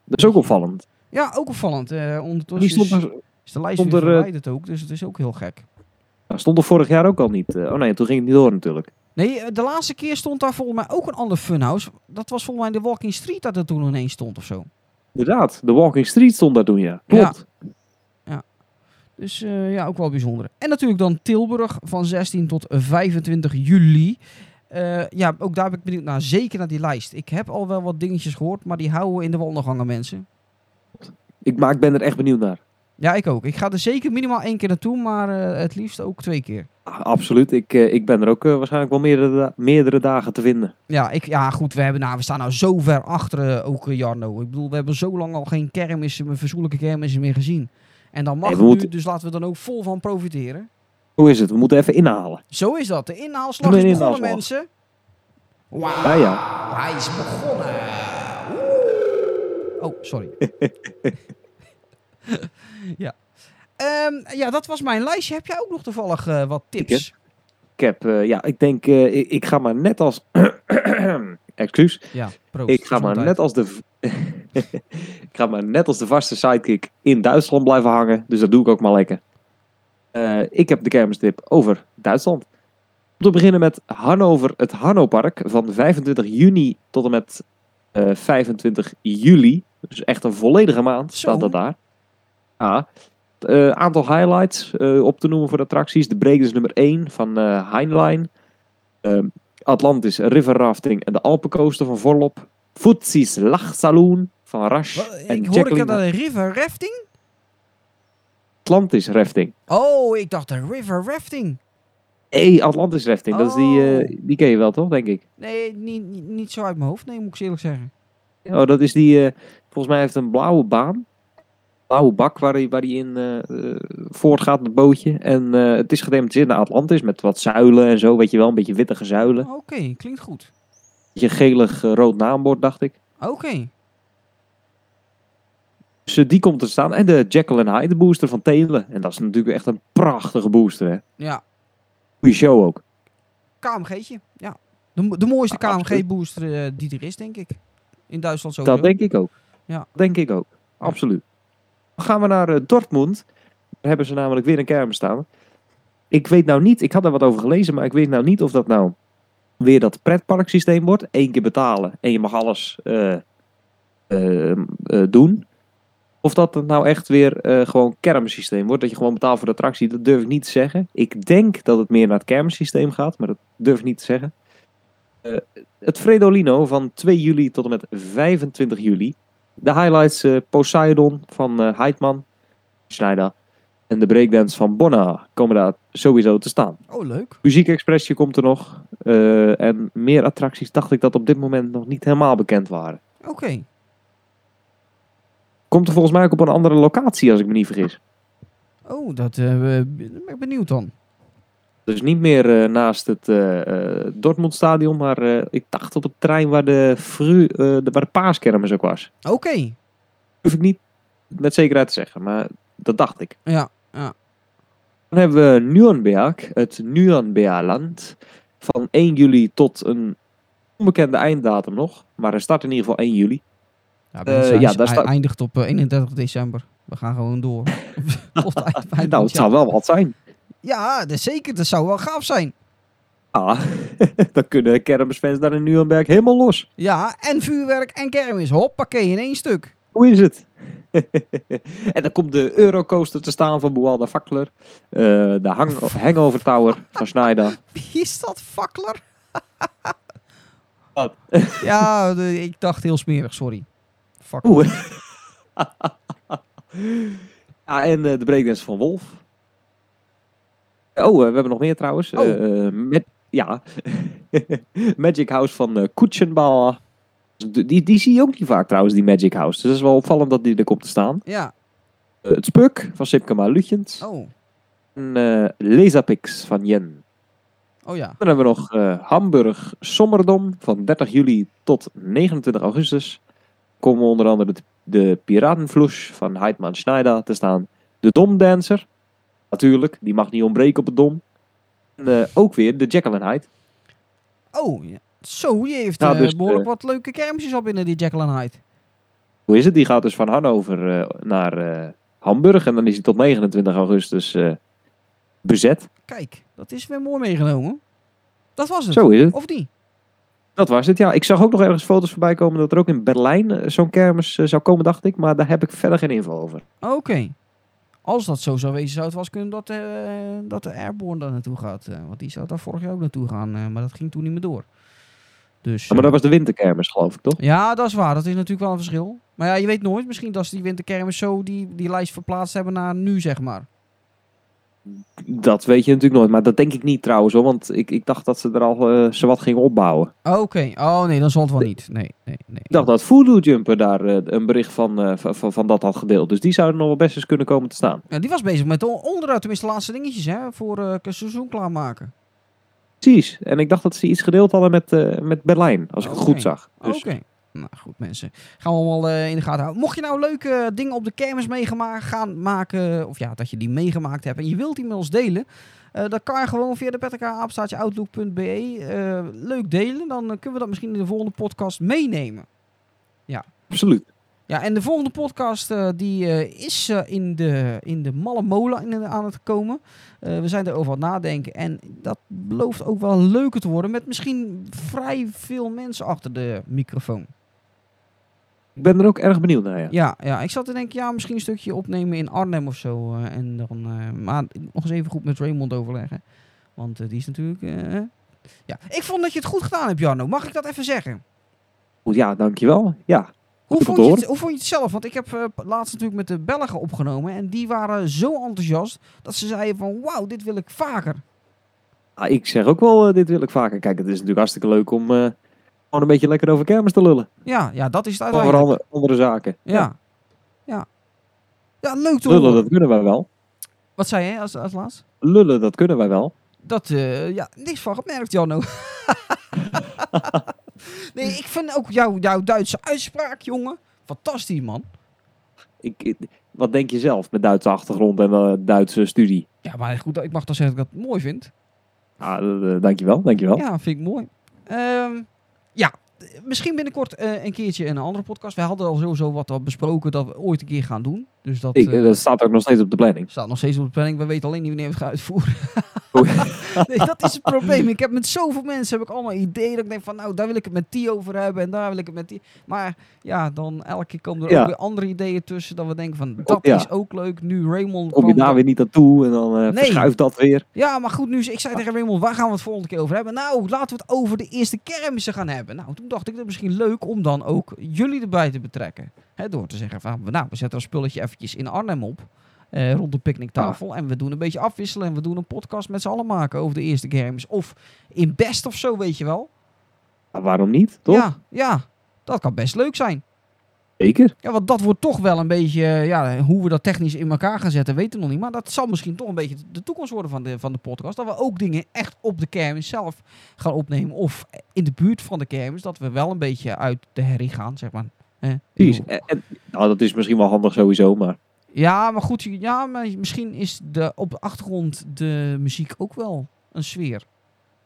Dat is ook opvallend. Ja, ook opvallend. Die ondertussen stond er, is de lijst weer er, eh, verwijderd ook, dus het is ook heel gek. stond er vorig jaar ook al niet. eh, oh nee, toen ging het niet door natuurlijk. Nee, eh, de laatste keer stond daar volgens mij ook een ander funhouse. Dat was volgens mij de Walking Street dat er toen ineens stond of zo. Inderdaad, de Walking Street stond daar toen, ja. Klopt. Dus eh, ja, ook wel bijzonder. En natuurlijk dan Tilburg van 16 tot 25 juli. Ja, ook daar ben ik benieuwd naar. Zeker naar die lijst. Ik heb al wel wat dingetjes gehoord, maar die houden we in de wandelgangen, mensen. Ik, maar ik ben er echt benieuwd naar. Ja, ik ook. Ik ga er zeker minimaal één keer naartoe, maar eh, het liefst ook twee keer. Ah, absoluut. Ik, eh, ik ben er ook eh, waarschijnlijk wel meerdere, meerdere dagen te vinden. Ja, ik, ja goed, we, hebben, nou, we staan nou zo ver achter ook Jarno. Ik bedoel, we hebben zo lang al geen kermissen, meer, verzoenlijke kermissen meer gezien. En dan mag het we nu, dus laten we dan ook vol van profiteren. Hoe is het? We moeten even inhalen. Zo is dat. De inhaalslag is begonnen, mensen. Wauw. Ja, ja. Hij is begonnen. Oeh. Oh, sorry. ja. Ehm, ja, dat was mijn lijstje. Heb jij ook nog toevallig eh, wat tips? Ik heb, eh, ja, ik denk, eh, ik, ik ga maar net als... Excuus. Ja, proost. Ik ga maar net als de... ik ga maar net als de vaste sidekick in Duitsland blijven hangen. Dus dat doe ik ook maar lekker. Ik heb de kermistip over Duitsland. Om te beginnen met Hannover, het Hannopark. Van 25 juni tot en met eh, 25 juli. Dus echt een volledige maand Zo. staat dat daar. Ja. Eh, aantal highlights eh, op te noemen voor de attracties. De Breakers nummer 1 van eh Heinlein. Ehm, Atlantis River Rafting en de Alpencoaster van Vorlop. Footsie's Lachsaloon van Rasch. Wat, en ik hoorde ik dat een river rafting? Atlantis Rafting. Oh, ik dacht een river rafting. Hey, Atlantis Rafting. Dat is die, Oh. die ken je wel toch, denk ik? Nee, niet, niet, zo uit mijn hoofd. Nee, moet ik eerlijk zeggen. Oh, dat is die, volgens mij heeft een blauwe baan. Blauwe bak waar hij, waar hij in eh, eh, voortgaat, het bootje. En eh, het is gedemonteerd naar Atlantis met wat zuilen en zo, weet je wel. Een beetje wittige zuilen. Oké, klinkt goed. Beetje gelig rood naambord, dacht ik. Oké. Dus die komt te staan. En de Jekyll and Hyde booster van Telen. En dat is natuurlijk echt een prachtige booster, hè. Ja, Goeie show ook. KMG'tje. Ja. De, de mooiste Ah. KMG-booster die er is, denk ik. In Duitsland sowieso. Dat denk ik ook. Ja. Denk ik ook. Absoluut. Gaan we naar eh, Dortmund. Daar hebben ze namelijk weer een kermis staan. Ik weet nou niet, ik had er wat over gelezen, maar ik weet nou niet of dat nou weer dat pretparksysteem wordt. Eén keer betalen en je mag alles eh, eh, eh, doen. Of dat het nou echt weer gewoon kermissysteem wordt. Dat je gewoon betaalt voor de attractie. Dat durf ik niet te zeggen. Ik denk dat het meer naar het kermissysteem gaat. Maar dat durf ik niet te zeggen. Het Fredolino van 2 juli tot en met 25 juli. De highlights eh, Poseidon van eh Heidman. Schneider. En de breakdance van Bonna komen daar sowieso te staan. Oh, leuk. Muziek Expressje komt er nog. Eh, en meer attracties dacht ik dat op dit moment nog niet helemaal bekend waren. Oké. Komt er volgens mij ook op een andere locatie als ik me niet vergis. Oh, dat ben ik benieuwd dan. Dus niet meer eh, naast het eh Dortmund-stadion, maar ik dacht op het trein waar de, fru, de, waar de paaskermis ook was. Oké. Hoef ik niet met zekerheid te zeggen, maar dat dacht ik. Ja, ja. Dan hebben we Nürnberg, het Nürnberland. van 1 juli tot een onbekende einddatum nog. Maar er start in ieder geval 1 juli. Ja, zijn ja, daar staat- eindigt op eh, 31 december. We gaan gewoon door. Nou, het zou wel wat zijn. Ja, dat zeker. Dat zou wel gaaf zijn. Ah, dan kunnen kermisfans daar in Nuremberg helemaal los. Ja, en vuurwerk en kermis. Hoppakee, in één stuk. Hoe is het? en dan komt de Eurocoaster te staan van Boal de Vakkler. Eh, de hang Hangover Tower van Schneider. Wie is dat, fakkeler? Wat? ja, de- ik dacht heel smerig, sorry. Oeh. ja, en eh, de breakdance van Wolf. Oh, eh, we hebben nog meer trouwens. Oh. Eh, eh, met, ja. Magic House van Kutschenbauer. Die, die zie je ook niet vaak trouwens, die Magic House. Dus dat is wel opvallend dat die er komt te staan. Ja, het Spuk van Sipkema Lutjens. oh. En Lasapix van Jen. Oh ja. Dan hebben we nog Hamburg Sommerdom van 30 juli tot 29 augustus. Komen onder andere de, de Piratenflush van Heidmann Schneider te staan. De Domdancer, natuurlijk, die mag niet ontbreken op het Dom. En eh, ook weer de Jekyll and Hyde. Oh, ja. zo, je heeft eh, dus, behoorlijk eh, wat leuke kermisjes al binnen die Jekyll and Hyde. Hoe is het? Die gaat dus van Hannover naar Hamburg. En dan is hij tot 29 augustus bezet. Kijk, dat is weer mooi meegenomen. Dat was het. Zo is het. Of niet? Dat was het, ja. Ik zag ook nog ergens foto's voorbij komen dat er ook in Berlijn zo'n kermis zou komen, dacht ik. Maar daar heb ik verder geen info over. Oké. Als dat zo zou wezen, zou het was kunnen dat, eh, dat de Airborne daar naartoe gaat. eh, want die zou daar vorig jaar ook naartoe gaan, eh, maar dat ging toen niet meer door. Dus, Ja, maar dat was de winterkermis, geloof ik, toch? Ja, dat is waar. Dat is natuurlijk wel een verschil. Maar ja, je weet nooit. Misschien dat ze die winterkermis zo die, die lijst verplaatst hebben naar nu, zeg maar. Dat weet je natuurlijk nooit. Maar dat denk ik niet trouwens, hoor. Want ik, ik dacht dat ze er al eh zowat gingen opbouwen. Oké. Oh nee, dan zal het wel niet. Nee, nee, nee. Ik dacht dat Voodoo Jumper daar eh, een bericht van, eh, van, van, dat had gedeeld. Dus die zouden nog wel best eens kunnen komen te staan. Ja, die was bezig met de onderuit, tenminste de laatste dingetjes, hè. Voor het seizoen klaarmaken. Precies. En ik dacht dat ze iets gedeeld hadden met, met Berlijn. Als ik het goed zag. Dus Oké. Nou goed mensen. Gaan we allemaal eh, in de gaten houden. Mocht je nou leuke dingen op de kermis meegemaakt gaan maken. Of ja, dat je die meegemaakt hebt. En je wilt die met ons delen. eh dan kan je gewoon via de eh leuk delen. Dan eh, kunnen we dat misschien in de volgende podcast meenemen. absoluut. Ja, en de volgende podcast eh, die eh, is eh, in, de, in de malle molen in- aan het komen. Eh, we zijn erover aan het nadenken. En dat belooft ook wel leuker te worden. Met misschien vrij veel mensen achter de microfoon. Ik ben er ook erg benieuwd naar, ja. Ja, ja, ik zat te denken, ja, misschien een stukje opnemen in Arnhem of zo. eh, en dan, eh, maar nog eens even goed met Raymond overleggen. Want eh, die is natuurlijk... ja. Ik vond dat je het goed gedaan hebt, Jarno. Mag ik dat even zeggen? Goed, ja, dankjewel. Ja. Hoe vond, je het, hoe vond je het zelf? Want ik heb laatst natuurlijk met de Belgen opgenomen. En die waren zo enthousiast dat ze zeiden van... Wauw, dit wil ik vaker. Ah, ik zeg ook wel, dit wil ik vaker. Kijk, het is natuurlijk hartstikke leuk om gewoon een beetje lekker over kermis te lullen. Ja, ja dat is het Over uiteindelijk. andere, andere zaken. Ja. Ja. Ja, leuk Lullen, dat kunnen wij wel. Wat zei je als, als laatst? Lullen, dat kunnen wij wel. Dat, eh, ja, niks van gemerkt, Janno. nee, ik vind ook jouw jouw Duitse uitspraak, jongen. Fantastisch, man. Ik, wat denk je zelf met Duitse achtergrond en eh, Duitse studie? Ja, maar goed, ik mag toch zeggen dat ik dat mooi vind. Ah, eh, dankjewel, dankjewel. Ja, vind ik mooi. Ehm, ja, misschien binnenkort eh, een keertje een andere podcast. We hadden al sowieso wat al besproken dat we ooit een keer gaan doen. Dus dat Ik, eh, eh, dat staat ook nog steeds op de planning. staat nog steeds op de planning. We weten alleen niet wanneer we het gaan uitvoeren. Nee, dat is het probleem. Ik heb met zoveel mensen heb ik allemaal ideeën. Dat ik denk van, nou, daar wil ik het met die over hebben. En daar wil ik het met die. Maar ja, dan elke keer komen er Ja. ook weer andere ideeën tussen. Dat we denken van, dat ja. is ook leuk. Nu Raymond Kom je daar weer niet aan toe en dan eh Nee. verschuift dat weer. Ja, maar goed, nu, ik zei tegen Raymond, waar gaan we het volgende keer over hebben? Nou, laten we het over de eerste kermissen gaan hebben. Nou, toen dacht ik, dat is misschien leuk om dan ook jullie erbij te betrekken. Hè, door te zeggen van, nou, we zetten een spulletje eventjes in Arnhem op. eh, rond de picknicktafel. En we doen een beetje afwisselen. En we doen een podcast met z'n allen maken over de eerste kermis. Of in best of zo, weet je wel. Maar waarom niet, toch? Ja, ja, dat kan best leuk zijn. Zeker. Ja, want dat wordt toch wel een beetje, ja, hoe we dat technisch in elkaar gaan zetten, weten we nog niet. Maar dat zal misschien toch een beetje de toekomst worden van de, van de podcast. Dat we ook dingen echt op de kermis zelf gaan opnemen. Of in de buurt van de kermis, dat we wel een beetje uit de herrie gaan, zeg maar. Eh, Precies. En, en- nou, dat is misschien wel handig sowieso, maar Ja, maar goed, ja, maar misschien is de, op de achtergrond de muziek ook wel een sfeer.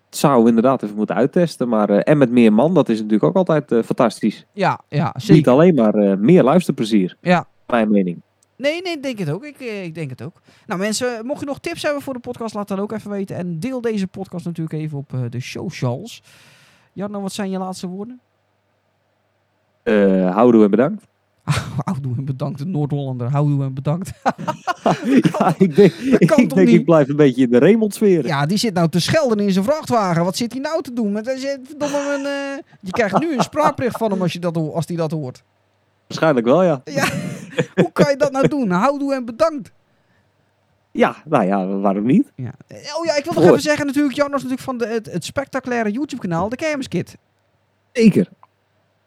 zou inderdaad even moeten uittesten. Maar, eh, en met meer man, dat is natuurlijk ook altijd eh, fantastisch. Ja, ja, Niet alleen maar eh, meer luisterplezier, Ja. mijn mening. Nee, nee, ik denk het ook. Ik, eh, ik denk het ook. Nou mensen, mocht je nog tips hebben voor de podcast, laat dat ook even weten. En deel deze podcast natuurlijk even op eh, de socials. Jarno, wat zijn je laatste woorden? Eh houdoe en bedankt. Houdoe en bedankt, de Noord-Hollander. Houdoe en bedankt. ja, ik denk, ik, denk ik blijf een beetje in de Raymond-sfeer. Ja, die zit nou te schelden in zijn vrachtwagen. Wat zit hij nou te doen? Hij een, eh, je krijgt nu een spraakbericht van hem als, je dat, als hij dat hoort. Waarschijnlijk wel, ja. Ja, hoe kan je dat nou doen? Houdoe en bedankt. Ja, nou ja, waarom niet? Ja. Eh, Oh ja, ik wil nog even zeggen natuurlijk, Jarno is natuurlijk van de, het, het spectaculaire YouTube-kanaal, de Kermiskit. Zeker.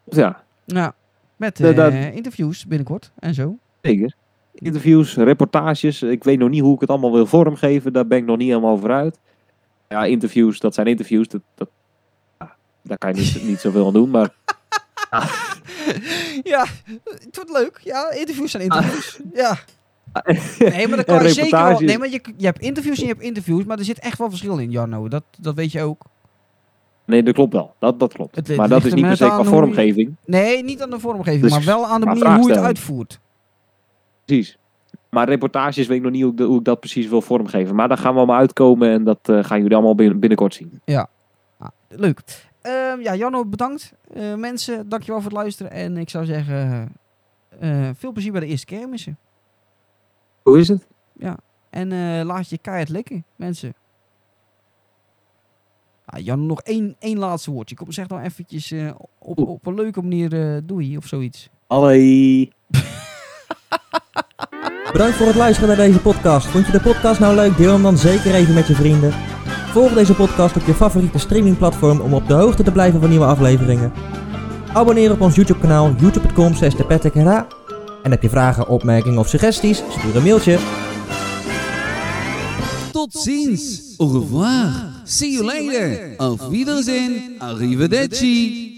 Ja, Ja, met De- eh, dat- interviews binnenkort en zo. zeker. Interviews, reportages. Ik weet nog niet hoe ik het allemaal wil vormgeven. Daar ben ik nog niet helemaal over uit. Ja, interviews, dat zijn interviews. Dat, dat, ja, daar kan je niet, niet zoveel aan doen. Maar Ja, het wordt leuk. Ja, interviews zijn interviews. Ja. Nee, maar dan kan je zeker wel... Nee, maar je, je hebt interviews en je hebt interviews, maar er zit echt wel verschil in, Jarno. Dat, dat weet je ook. Nee, dat klopt wel. Dat, dat klopt. Het maar dat is niet per se aan qua je- vormgeving. Nee, niet aan de vormgeving, Dus- maar wel aan de manier hoe je het uitvoert. Precies. Maar reportages weet ik nog niet hoe ik, de- hoe ik dat precies wil vormgeven. Maar daar gaan we allemaal uitkomen en dat eh, gaan jullie allemaal bin- binnenkort zien. Ah, leuk. Ehm, ja, Janno, bedankt. Eh, mensen, dankjewel voor het luisteren. En ik zou zeggen, eh, veel plezier bij de eerste kermissen. Hoe is het? En eh, laat je keihard lekken, mensen. Ah, Jan, nog één, één laatste woordje. Kom, zeg dan eventjes eh, op, op een leuke manier eh doei of zoiets. Allee. Bedankt voor het luisteren naar deze podcast. Vond je de podcast nou leuk? Deel hem dan zeker even met je vrienden. Volg deze podcast op je favoriete streamingplatform om op de hoogte te blijven van nieuwe afleveringen. Abonneer op ons YouTube kanaal youtube.com slash En heb je vragen, opmerkingen of suggesties? Stuur een mailtje. Tot ziens. Au revoir. See you later. Auf Wiedersehen. Arrivederci.